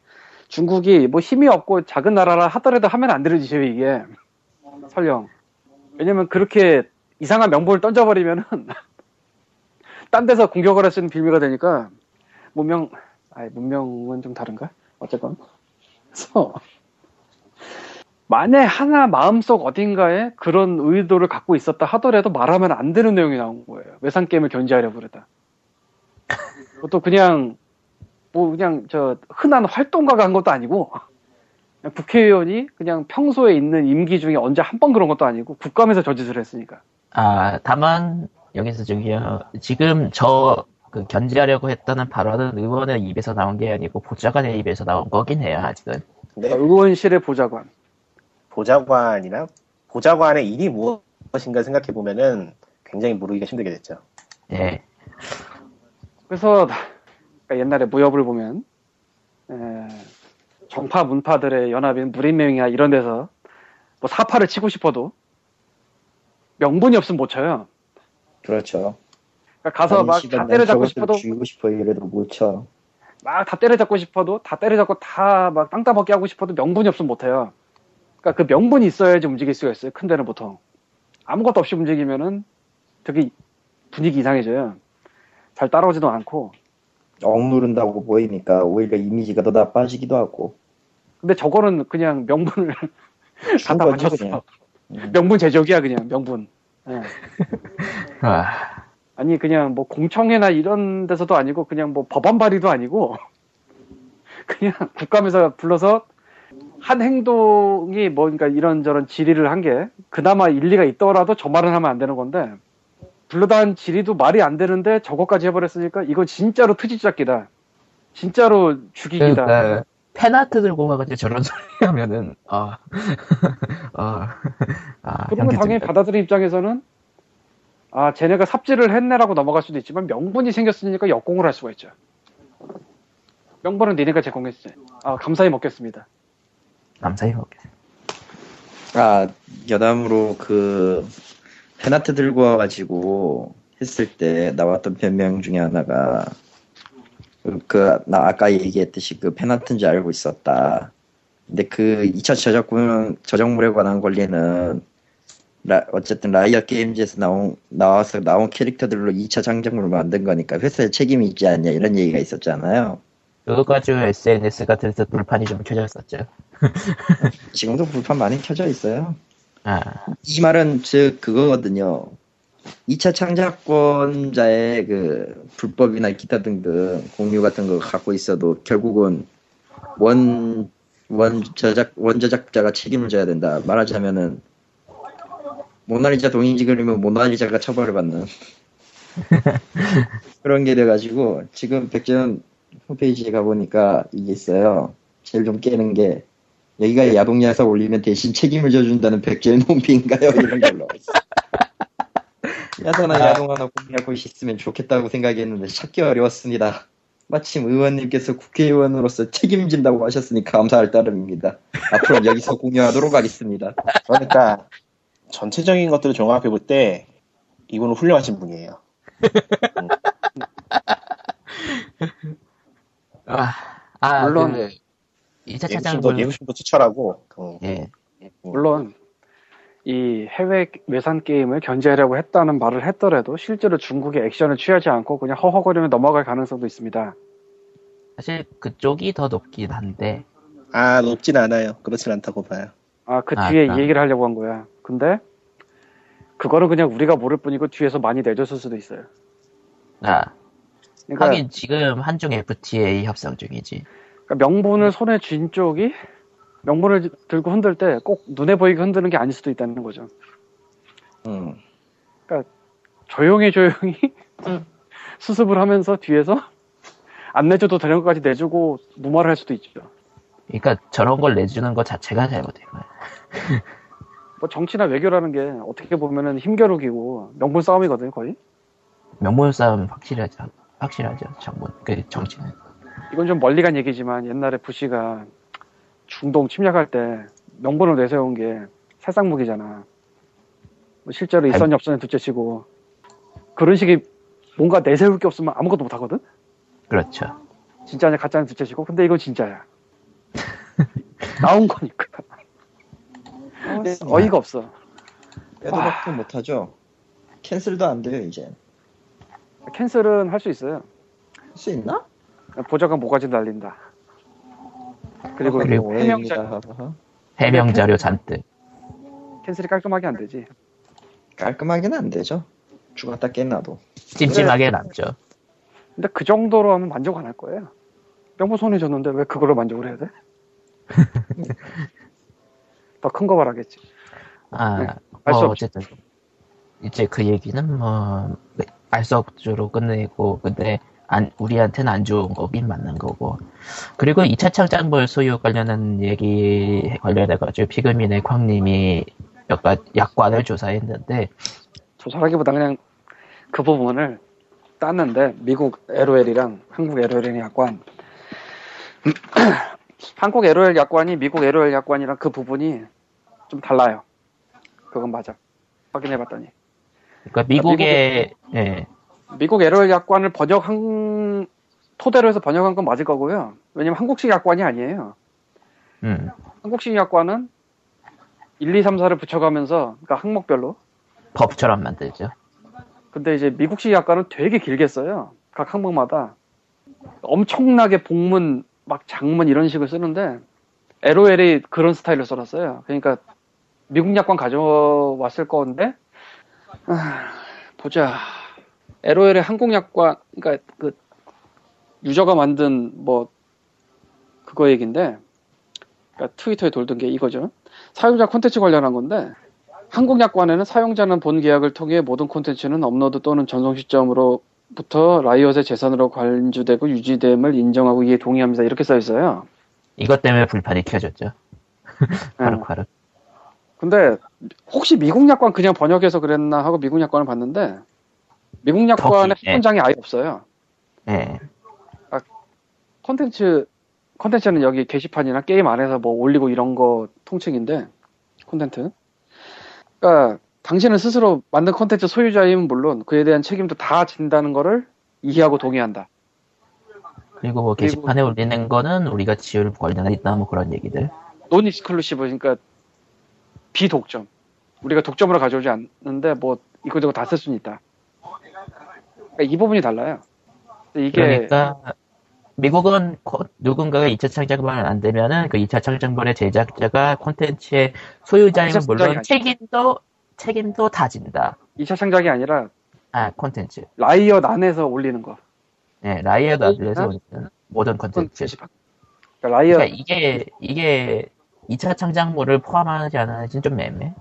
중국이 뭐 힘이 없고 작은 나라라 하더라도 하면 안 되는 짓이에요 이게. 설령. 왜냐면 그렇게 이상한 명분을 던져버리면은 딴 데서 공격을 할 수 있는 빌미가 되니까 문명, 아니 문명은 좀 다른가? 어쨌건. 그래서 만에 하나 마음속 어딘가에 그런 의도를 갖고 있었다 하더라도 말하면 안 되는 내용이 나온 거예요. 외상 게임을 견제하려고 그러다. 그것도 그냥 뭐 그냥 저 흔한 활동가가 한 것도 아니고 그냥 국회의원이 그냥 평소에 있는 임기 중에 언제 한 번 그런 것도 아니고 국감에서 저 짓을 했으니까. 아, 다만, 여기서 저기요. 지금 저, 그 견제하려고 했다는 발언은 의원의 입에서 나온 게 아니고 보좌관의 입에서 나온 거긴 해요, 아직은. 근데 의원실의 보좌관. 보좌관이나 보좌관의 일이 무엇인가 생각해 보면은 굉장히 모르기가 힘들게 됐죠. 예. 그래서 그러니까 옛날에 무협을 보면 에, 정파 문파들의 연합인 무인명이나 이런 데서 뭐 사파를 치고 싶어도 명분이 없으면 못 쳐요. 그렇죠. 그러니까 가서 막다난 때려잡고 싶어도 죽이고 싶어 이래도 못 쳐. 막 다 때려잡고 싶어도 다 때려잡고 다 막 땅 따먹기 하고 싶어도 명분이 없으면 못 해요. 그러니까 그 명분이 있어야지 움직일 수가 있어요. 큰 데는 보통 아무것도 없이 움직이면은 되게 분위기 이상해져요. 잘 따라오지도 않고. 억누른다고 보이니까 오히려 이미지가 더 나빠지기도 하고. 근데 저거는 그냥 명분을 준 갖다 맞췄어. 음. 명분 제적이야 그냥 명분. 예. 아, 아니 그냥 뭐 공청회나 이런 데서도 아니고 그냥 뭐 법안 발의도 아니고 그냥 국감에서 불러서 한 행동이 뭔가 이런저런 질의를 한 게 그나마 일리가 있더라도 저 말은 하면 안 되는 건데 불러다 한 질의도 말이 안 되는데 저거까지 해버렸으니까 이거 진짜로 트집잡기다. 진짜로 죽이기다. 그러니까, 펜아트 들고 가가지고 저런 소리 하면은, 아, 아, 아, 그러면 당연히. 받아들인 입장에서는 아 쟤네가 삽질을 했네라고 넘어갈 수도 있지만 명분이 생겼으니까 역공을 할 수가 있죠. 명분은 니네가 제공했지. 아 감사히 먹겠습니다. 감사히 먹겠습니다. 아 여담으로 그 페나트 들고 와가지고 했을 때 나왔던 변명 중에 하나가 그 나 아까 얘기했듯이 그 페나트인지 알고 있었다. 근데 그 2차 저작권 저작물에 관한 권리는 라- 어쨌든 라이엇 게임즈에서 나온 나와서 나온 캐릭터들로 2차 장작물을 만든 거니까 회사에 책임이 있지 않냐 이런 얘기가 있었잖아요. 그거 가지고 SNS 같은 데서 불판이 좀 켜졌었죠. 지금도 불판 많이 켜져 있어요. 아, 이 말은 즉 그거거든요. 2차 창작권자의 그 불법이나 기타 등등 공유 같은 거 갖고 있어도 결국은 원, 원 저작, 원 제작자가 책임을 져야 된다. 말하자면은 모나리자 동인지 그리면 모나리자가 처벌을 받는 그런 게 돼가지고 지금 백전 홈페이지에 가보니까 이게 있어요. 제일 좀 깨는 게 여기가 야동야사 올리면 대신 책임을 져준다는 백제의 홈피인가요? 이런 걸로. 야사나 야동 하나 공유하고 있으면 좋겠다고 생각했는데 찾기 어려웠습니다. 마침 의원님께서 국회의원으로서 책임진다고 하셨으니 감사할 따름입니다. 앞으로 여기서 공유하도록 하겠습니다. 그러니까 전체적인 것들을 종합해 볼 때 이분은 훌륭하신 분이에요. 아, 아 물론 그 2차 예술도 차장을 예술도 투철하고 음. 예. 물론 이 해외 외산 게임을 견제하려고 했다는 말을 했더라도 실제로 중국의 액션을 취하지 않고 그냥 허허거리며 넘어갈 가능성도 있습니다. 사실 그쪽이 더 높긴 한데 아 높진 않아요. 그렇진 않다고 봐요. 아, 그 아, 뒤에 아. 이 얘기를 하려고 한 거야. 근데 그거는 그냥 우리가 모를 뿐이고 뒤에서 많이 내줬을 수도 있어요. 아 그러니까, 하긴 지금 한중 FTA 협상 중이지. 그러니까 명분을 손에 쥔 쪽이 명분을 들고 흔들 때 꼭 눈에 보이게 흔드는 게 아닐 수도 있다는 거죠. 음. 조용히 조용히 음. 수습을 하면서 뒤에서 안 내줘도 되는 것까지 내주고 무마를 할 수도 있죠. 그러니까 저런 걸 내주는 것 자체가 잘못된 거야. 뭐 정치나 외교라는 게 어떻게 보면은 힘겨루기고 명분 싸움이거든요, 거의. 명분 싸움 확실하죠. 확실하죠. 정문 그 정치는. 이건 좀 멀리 간 얘기지만 옛날에 부시가 중동 침략할 때 명분을 내세운 게 살상 무기잖아. 뭐 실제로 일선 엽선에 둘째치고 그런 식의 뭔가 내세울 게 없으면 아무것도 못 하거든. 그렇죠. 진짜냐 가짜냐 둘째치고 근데 이건 진짜야. 나온 거니까 어이가 없어. 빼도 박도 못 하죠. 캔슬도 안 돼요 이제. 캔슬은 할 수 있어요. 할 수 있나? 보좌관 모가지 날린다. 그리고 그리고 해명자 해명 자료 잔뜩. 캔슬이 깔끔하게 안 되지. 깔끔하게는 안 되죠. 죽었다 깼나도. 찜찜하게 남죠. 근데 그 정도로 하면 만족 안 할 거예요. 명분 손에 줬는데 왜 그걸로 만족을 해야 돼? 더 큰 거 바라겠지. 아, 네, 알수 뭐. 어쨌든 이제 그 얘기는 뭐 알 수 없죠로 끝내고 근데 안, 우리한테는 안 좋은 거긴 맞는 거고 그리고 2차 창작물 소유 관련한 얘기 관련해가지고 피그민의 쾅님이 약간 약관을 조사했는데 조사하기보다 그냥 그 부분을 땄는데 미국 LOL이랑 한국 LOL의 약관 한국 LOL 약관이 미국 LOL 약관이랑 그 부분이 좀 달라요. 그건 맞아. 확인해봤더니 그러니까 미국의 예, 미국 LOL 약관을 번역한 토대로 해서 번역한 건 맞을 거고요. 왜냐면 한국식 약관이 아니에요. 음, 한국식 약관은 1, 2, 3, 4를 붙여가면서 그러니까 항목별로 법처럼 만들죠. 근데 이제 미국식 약관은 되게 길게 써요. 각 항목마다 엄청나게 복문 막 장문 이런 식을 쓰는데 LOL이 그런 스타일로 써놨어요. 그러니까 미국 약관 가져왔을 건데 아, 보자. LOL의 한국 약관 그러니까 그 유저가 만든 뭐 그거 얘긴데 그러니까 트위터에 돌던 게 이거죠. 사용자 콘텐츠 관련한 건데 한국 약관에는 사용자는 본 계약을 통해 모든 콘텐츠는 업로드 또는 전송 시점으로부터 라이엇의 재산으로 관주되고 유지됨을 인정하고 이에 동의합니다. 이렇게 써 있어요. 이것 때문에 불판이 켜졌죠. 바로 음. 바로. 근데 혹시 미국 약관 그냥 번역해서 그랬나 하고 미국 약관을 봤는데 미국 약관에 예. 한문장이 아예 없어요. 예. 콘텐츠 콘텐츠는 여기 게시판이나 게임 안에서 뭐 올리고 이런 거 통칭인데 콘텐츠. 그러니까 당신은 스스로 만든 콘텐츠 소유자이면 물론 그에 대한 책임도 다 진다는 거를 이해하고 동의한다. 그리고 뭐 그리고- 게시판에 올리는 거는 우리가 지울 권리가 있다 뭐 그런 얘기들. non-exclusive 그러니까 비독점. 우리가 독점으로 가져오지 않는데 뭐 이거저거 다 쓸 수는 있다. 그러니까 이 부분이 달라요. 이게 그러니까 미국은 코- 누군가가 2차 창작물을 안 되면은 그 2차 창작물의 제작자가 콘텐츠의 소유자이면 2차 창작이 물론. 책임도 책임도 다 진다. 2차 창작이 아니라 아 콘텐츠. 라이엇 안에서 올리는 거. 네 라이엇 아들에서 어? 올리는 모든 콘텐츠. 그러니까 라이엇 그러니까 이게 이게 2차 창작물을 포함하지 않아야지 좀 애매.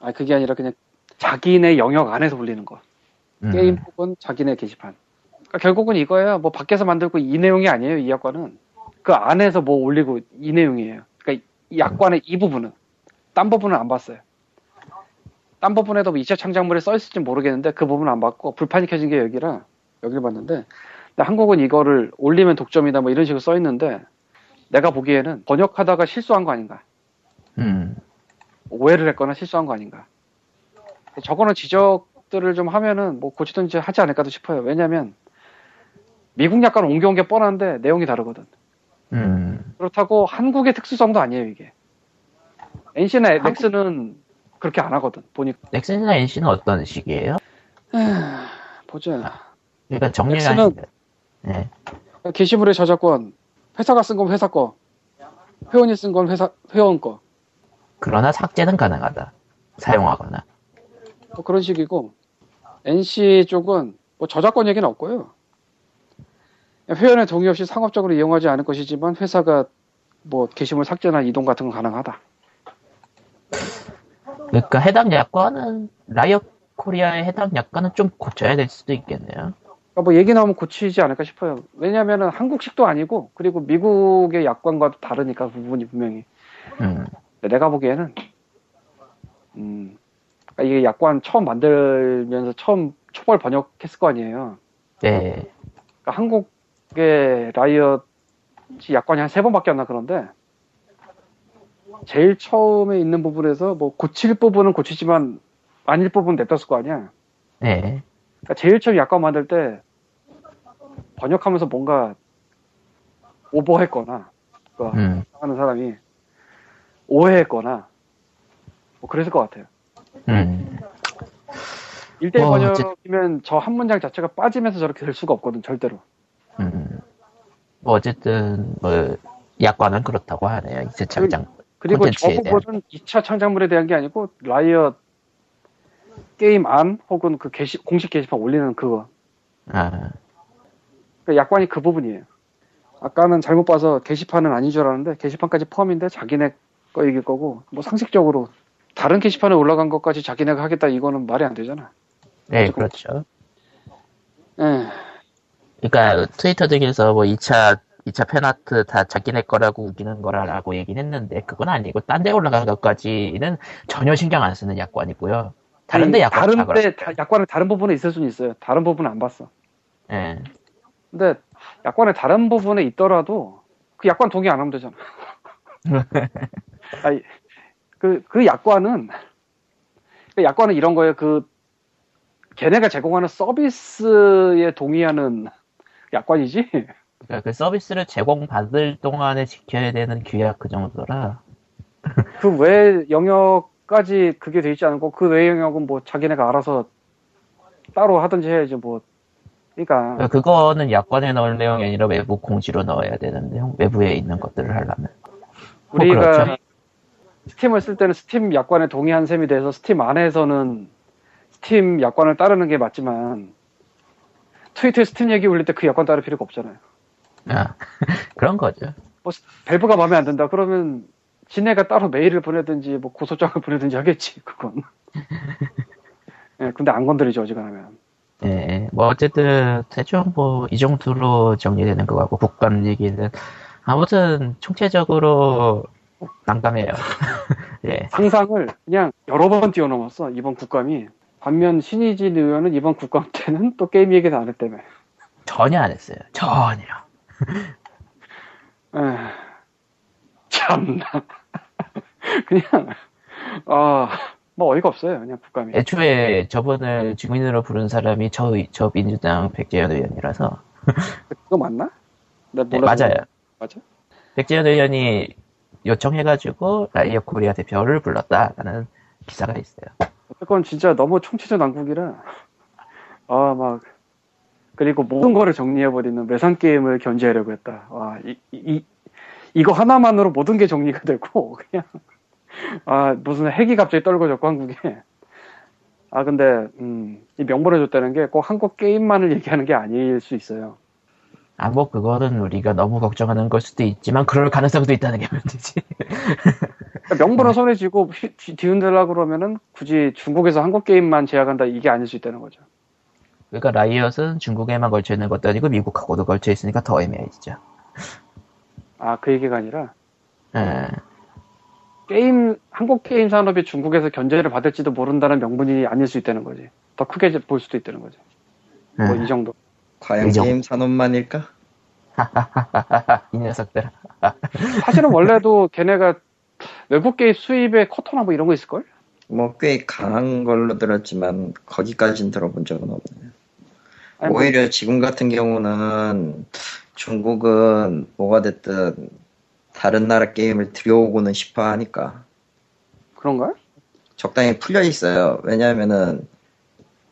아니 그게 아니라 그냥 자기네 영역 안에서 올리는 거. 음. 게임 혹은 자기네 게시판. 그러니까 결국은 이거예요. 뭐 밖에서 만들고 이 내용이 아니에요. 이 약관은 그 안에서 뭐 올리고 이 내용이에요. 그러니까 이 약관의 이 부분은 딴 부분은 안 봤어요. 딴 부분에도 뭐 2차 창작물에 써 있을지 모르겠는데 그 부분은 안 봤고 불판이 켜진 게 여기라 여기를 봤는데 한국은 이거를 올리면 독점이다 뭐 이런 식으로 써 있는데 내가 보기에는 번역하다가 실수한 거 아닌가. 음, 오해를 했거나 실수한 거 아닌가. 저거는 지적 들을 좀 하면은 뭐 고치든지 하지 않을까도 싶어요. 왜냐면 미국 약간 옮겨온 게 뻔한데 내용이 다르거든. 음, 그렇다고 한국의 특수성도 아니에요 이게. NC나 넥스는 그렇게 안 하거든. 보니까 넥슨이나 NC는 어떤 식이에요? 보자. 그러니까 넥슨은- 아닌데. 네. 게시물의 저작권 회사가 쓴 건 회사 거, 회원이 쓴 건 회사 회원 거. 그러나 삭제는 가능하다. 사용하거나. 뭐 그런 식이고 NC 쪽은 뭐 저작권 얘기는 없고요. 회원의 동의 없이 상업적으로 이용하지 않을 것이지만 회사가 뭐 게시물 삭제나 이동 같은 건 가능하다. 그러니까 해당 약관은 라이엇 코리아의 해당 약관은 좀 고쳐야 될 수도 있겠네요. 그러니까 뭐 얘기 나오면 고치지 않을까 싶어요. 왜냐면은 한국식도 아니고 그리고 미국의 약관과도 다르니까 그 부분이 분명히. 음, 내가 보기에는 음 그러니까 이게 약관 처음 만들면서 처음 초벌 번역했을 거 아니에요. 네. 그러니까 한국의 라이엇이 약관이 한 세 번밖에 안 나 그런데 제일 처음에 있는 부분에서 뭐 고칠 부분은 고치지만 아닐 부분은 냅뒀을 거 아니야. 네. 그러니까 제일 처음 약관 만들 때 번역하면서 뭔가 오버했거나 그 음, 하는 사람이 오해했거나 뭐 그랬을 것 같아요. 음. 1대1 어, 번역이면 저한 문장 자체가 빠지면서 저렇게 될 수가 없거든 절대로. 음. 뭐 어쨌든 뭐 약관은 그렇다고 하네요. 이제 장장. 그리고 저 콘텐츠에 대한. 부분은 2차 창작물에 대한 게 아니고 라이엇 게임 안 혹은 그 게시, 공식 게시판 올리는 그거. 아, 그러니까 약관이 그 부분이에요. 아까는 잘못 봐서 게시판은 아닌 줄 알았는데 게시판까지 포함인데 자기네 거이길 거고 뭐 상식적으로 다른 게시판에 올라간 것까지 자기네가 하겠다 이거는 말이 안 되잖아. 네. 그렇죠. 예. 그러니까 트위터 등에서 뭐 2차 2차 팬아트 다 자기네 거라고 우기는 거라고 얘기는 했는데 그건 아니고 딴 데 올라간 것까지는 전혀 신경 안 쓰는 약관이고요. 다른데 약관 다 다른데 다- 약관에 다른 부분에 있을 수는 있어요. 다른 부분은 안 봤어. 예. 근데 약관에 다른 부분에 있더라도 그 약관 동의 안 하면 되잖아. 아니, 그, 그 약관은, 그 약관은 이런 거예요. 그, 걔네가 제공하는 서비스에 동의하는 약관이지. 그러니까 그 서비스를 제공받을 동안에 지켜야 되는 규약 그 정도라. 그 외 영역까지 그게 돼 있지 않고 그 외 영역은 뭐 자기네가 알아서 따로 하든지 해야지 뭐. 그러니까 그러니까 그거는 약관에 넣을 내용이 아니라 외부 공지로 넣어야 되는 내용, 외부에 있는 것들을 하려면. 뭐 우리가 그렇죠. 스팀을 쓸 때는 스팀 약관에 동의한 셈이 돼서 스팀 안에서는 스팀 약관을 따르는 게 맞지만 트위터에 스팀 얘기 올릴 때 그 약관 따를 필요가 없잖아요. 아, 그런 거죠. 뭐 밸브가 마음에 안 든다 그러면 지네가 따로 메일을 보내든지 뭐 고소장을 보내든지 하겠지 그건. 예, 근데 안 건드리죠 어지간하면. 예, 뭐 어쨌든 대충 뭐 이 정도로 정리되는 것 같고 국감 얘기는 아무튼 총체적으로 난감해요. 예, 상상을 그냥 여러 번 뛰어넘었어 이번 국감이. 반면 신의진 의원은 이번 국감 때는 또 게임 얘기도 안 했다며. 전혀 안 했어요. 전혀. 참나. 그냥, 아, 뭐 어이가 없어요. 그냥 국감이. 애초에 저분을 증인으로 부른 사람이 저, 저 민주당 백재현 의원이라서 그거 맞나? 나 네, 몰라서 맞아요. 맞아? 백재현 의원이 요청해가지고 라이엇 코리아 대표를 불렀다라는 기사가 있어요. 그건 진짜 너무 총체적 난국이라, 아, 막, 그리고 모든 거를 정리해버리는 외산 게임을 견제하려고 했다. 와, 이, 이, 이 거 하나만으로 모든 게 정리가 되고, 그냥, 아, 무슨 핵이 갑자기 떨궈졌고, 한국에. 아, 근데, 음, 이 명분을 줬다는 게 꼭 한국 게임만을 얘기하는 게 아닐 수 있어요. 아, 뭐, 그거는 우리가 너무 걱정하는 걸 수도 있지만, 그럴 가능성도 있다는 게 문제지. 그러니까 명분을 손에 쥐고 휘- 뒤- 뒤흔들려고 그러면은 굳이 중국에서 한국 게임만 제약한다 이게 아닐 수 있다는 거죠. 그러니까 라이엇은 중국에만 걸쳐 있는 것도 아니고 미국하고도 걸쳐 있으니까 더 애매해지죠. 아, 그 얘기가 아니라 예. 게임 한국 게임 산업이 중국에서 견제를 받을지도 모른다는 명분이 아닐 수 있다는 거지. 더 크게 볼 수도 있다는 거지. 뭐 예. 이 정도. 과연 의정. 게임 산업만일까? 이 녀석들. 사실은 원래도 걔네가 외국 게임 수입에 쿼터나 뭐 이런 거 있을걸? 뭐 꽤 강한 걸로 들었지만 거기까진 들어본 적은 없네요. 아니, 뭐- 오히려 지금 같은 경우는 중국은 뭐가 됐든 다른 나라 게임을 들여오고는 싶어 하니까 그런가? 적당히 풀려 있어요. 왜냐하면은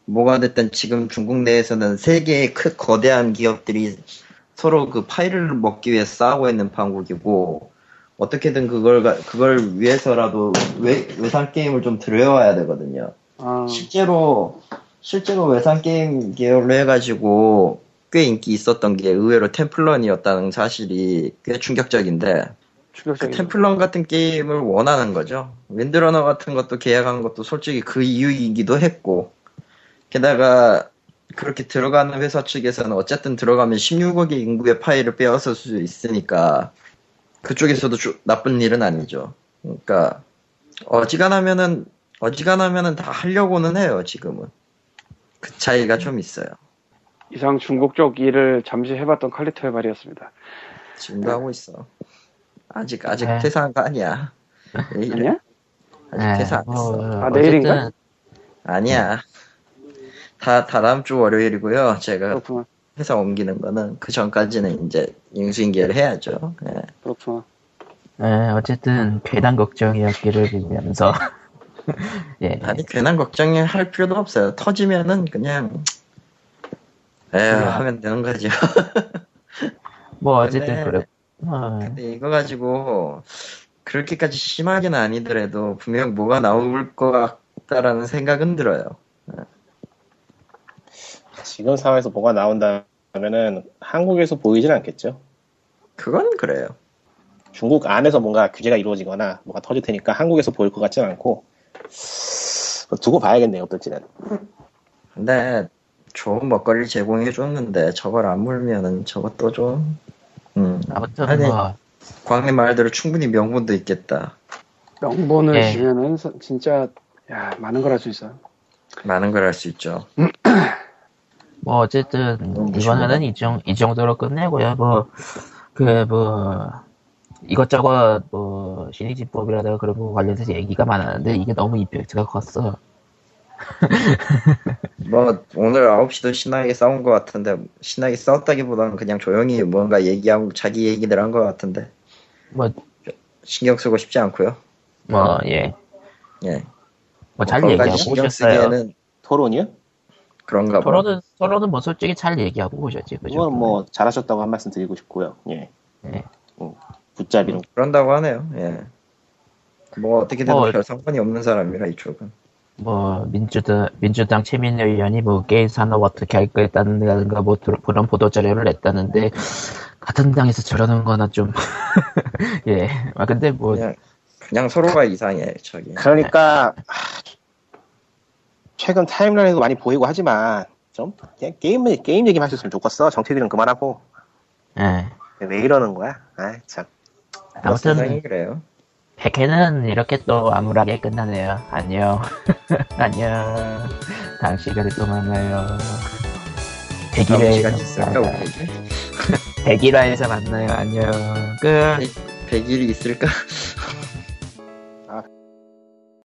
뭐가 됐든 지금 중국 내에서는 세 개의 크 거대한 기업들이 서로 그 파일을 먹기 위해 싸우고 있는 판국이고 어떻게든 그걸 가- 그걸 위해서라도 외, 외상 게임을 좀 들여와야 되거든요. 아, 실제로 실제로 외상 게임 계열로 해가지고 꽤 인기 있었던 게 의외로 템플런이었다는 사실이 꽤 충격적인데 그. 템플런 같은 게임을 원하는 거죠. 윈드러너 같은 것도 계약한 것도 솔직히 그 이유이기도 했고 게다가 그렇게 들어가는 회사 측에서는 어쨌든 들어가면 16억의 인구의 파일을 빼앗을 수 있으니까 그쪽에서도 주- 나쁜 일은 아니죠. 그러니까 어지간하면은 어지간하면은 다 하려고는 해요 지금은 그 차이가 좀 있어요. 이상 중국 쪽 일을 잠시 해봤던 칼리토의 말이었습니다. 지금도 하고 있어. 아직 아직 네. 퇴사한 거 아니야. 내일- 아니야? 아직 예, 퇴사 안 했어. 뭐, 아, 내일인가? 아니야. 다, 다 다음 주 월요일이고요. 제가 그렇구나. 회사 옮기는 거는 그 전까지는 이제 인수인계를 해야죠. 예. 그렇구나. 예, 어쨌든 괜한 걱정이었기를 빌면서 예, 아니, 괜한 걱정을 할 필요도 없어요. 터지면은 그냥, 에휴, 하면 되는 거죠. 뭐 어쨌든 근데- 그래. 어, 근데 이거 가지고, 그렇게까지 심하게는 아니더라도 분명 뭐가 나올 것 같다라는 생각은 들어요. 지금 상황에서 뭐가 나온다면은 한국에서 보이진 않겠죠. 그건 그래요. 중국 안에서 뭔가 규제가 이루어지거나 뭐가 터질 테니까 한국에서 보일 것 같진 않고 두고 봐야겠네요 어떨지는. 근데 좋은 먹거리를 제공해 줬는데 저걸 안 물면은 저것도 좀, 음. 아무튼 아니, 뭐 광님 말대로 충분히 명분도 있겠다. 명분을 예. 주면은 서- 진짜 야 많은 걸 할 수 있어. 많은 걸 할 수 있죠. 뭐 어쨌든 이번에는 이, 정, 이 정도로 끝내고요. 뭐 그뭐 이것저것 뭐 시리즈법이라든가 그런 거 관련해서 얘기가 많았는데 이게 너무 임팩트가 컸어. 뭐 오늘 9시도 신나게 싸운 것 같은데 신나게 싸웠다기보다는 그냥 조용히 뭔가 얘기하고 자기 얘기들 한 것 같은데 뭐 신경 쓰고 싶지 않고요. 뭐 예. 예. 뭐 잘 얘기하고 신경 오셨어요. 쓰기에는 토론이요? 그런가 봐. 토론은 토론은 뭐 솔직히 잘 얘기하고 오셨지 그죠? 그건 뭐 잘하셨다고 한 말씀 드리고 싶고요. 예. 예. 붙잡이로 그런다고 하네요. 예. 뭐 어떻게든 뭐- 별 상관이 없는 사람이라 이쪽은. 뭐 민주당 민주당 최민희 의원이 뭐 게임 산업 어떻게 할 거였다는가 뭐 들- 그런 보도 자료를 냈다는데 같은 당에서 저러는 거나 좀 예. 아 근데 뭐 그냥 그냥 서로가 이상해 저기. 그러니까 하, 최근 타임라인에도 많이 보이고 하지만 좀 그냥 게임 게임 얘기만 하셨으면 좋겠어. 정치 얘기는 그만하고 예. 왜 이러는 거야? 아 참. 아무튼 그래요. 백회는 이렇게 또 암울하게 끝나네요. 안녕. 안녕. 다음 시간에 또 만나요. 다음 100일에 시간 있을까 우리? 100일화에서 만나요. 안녕. 끝. 100일이 있을까?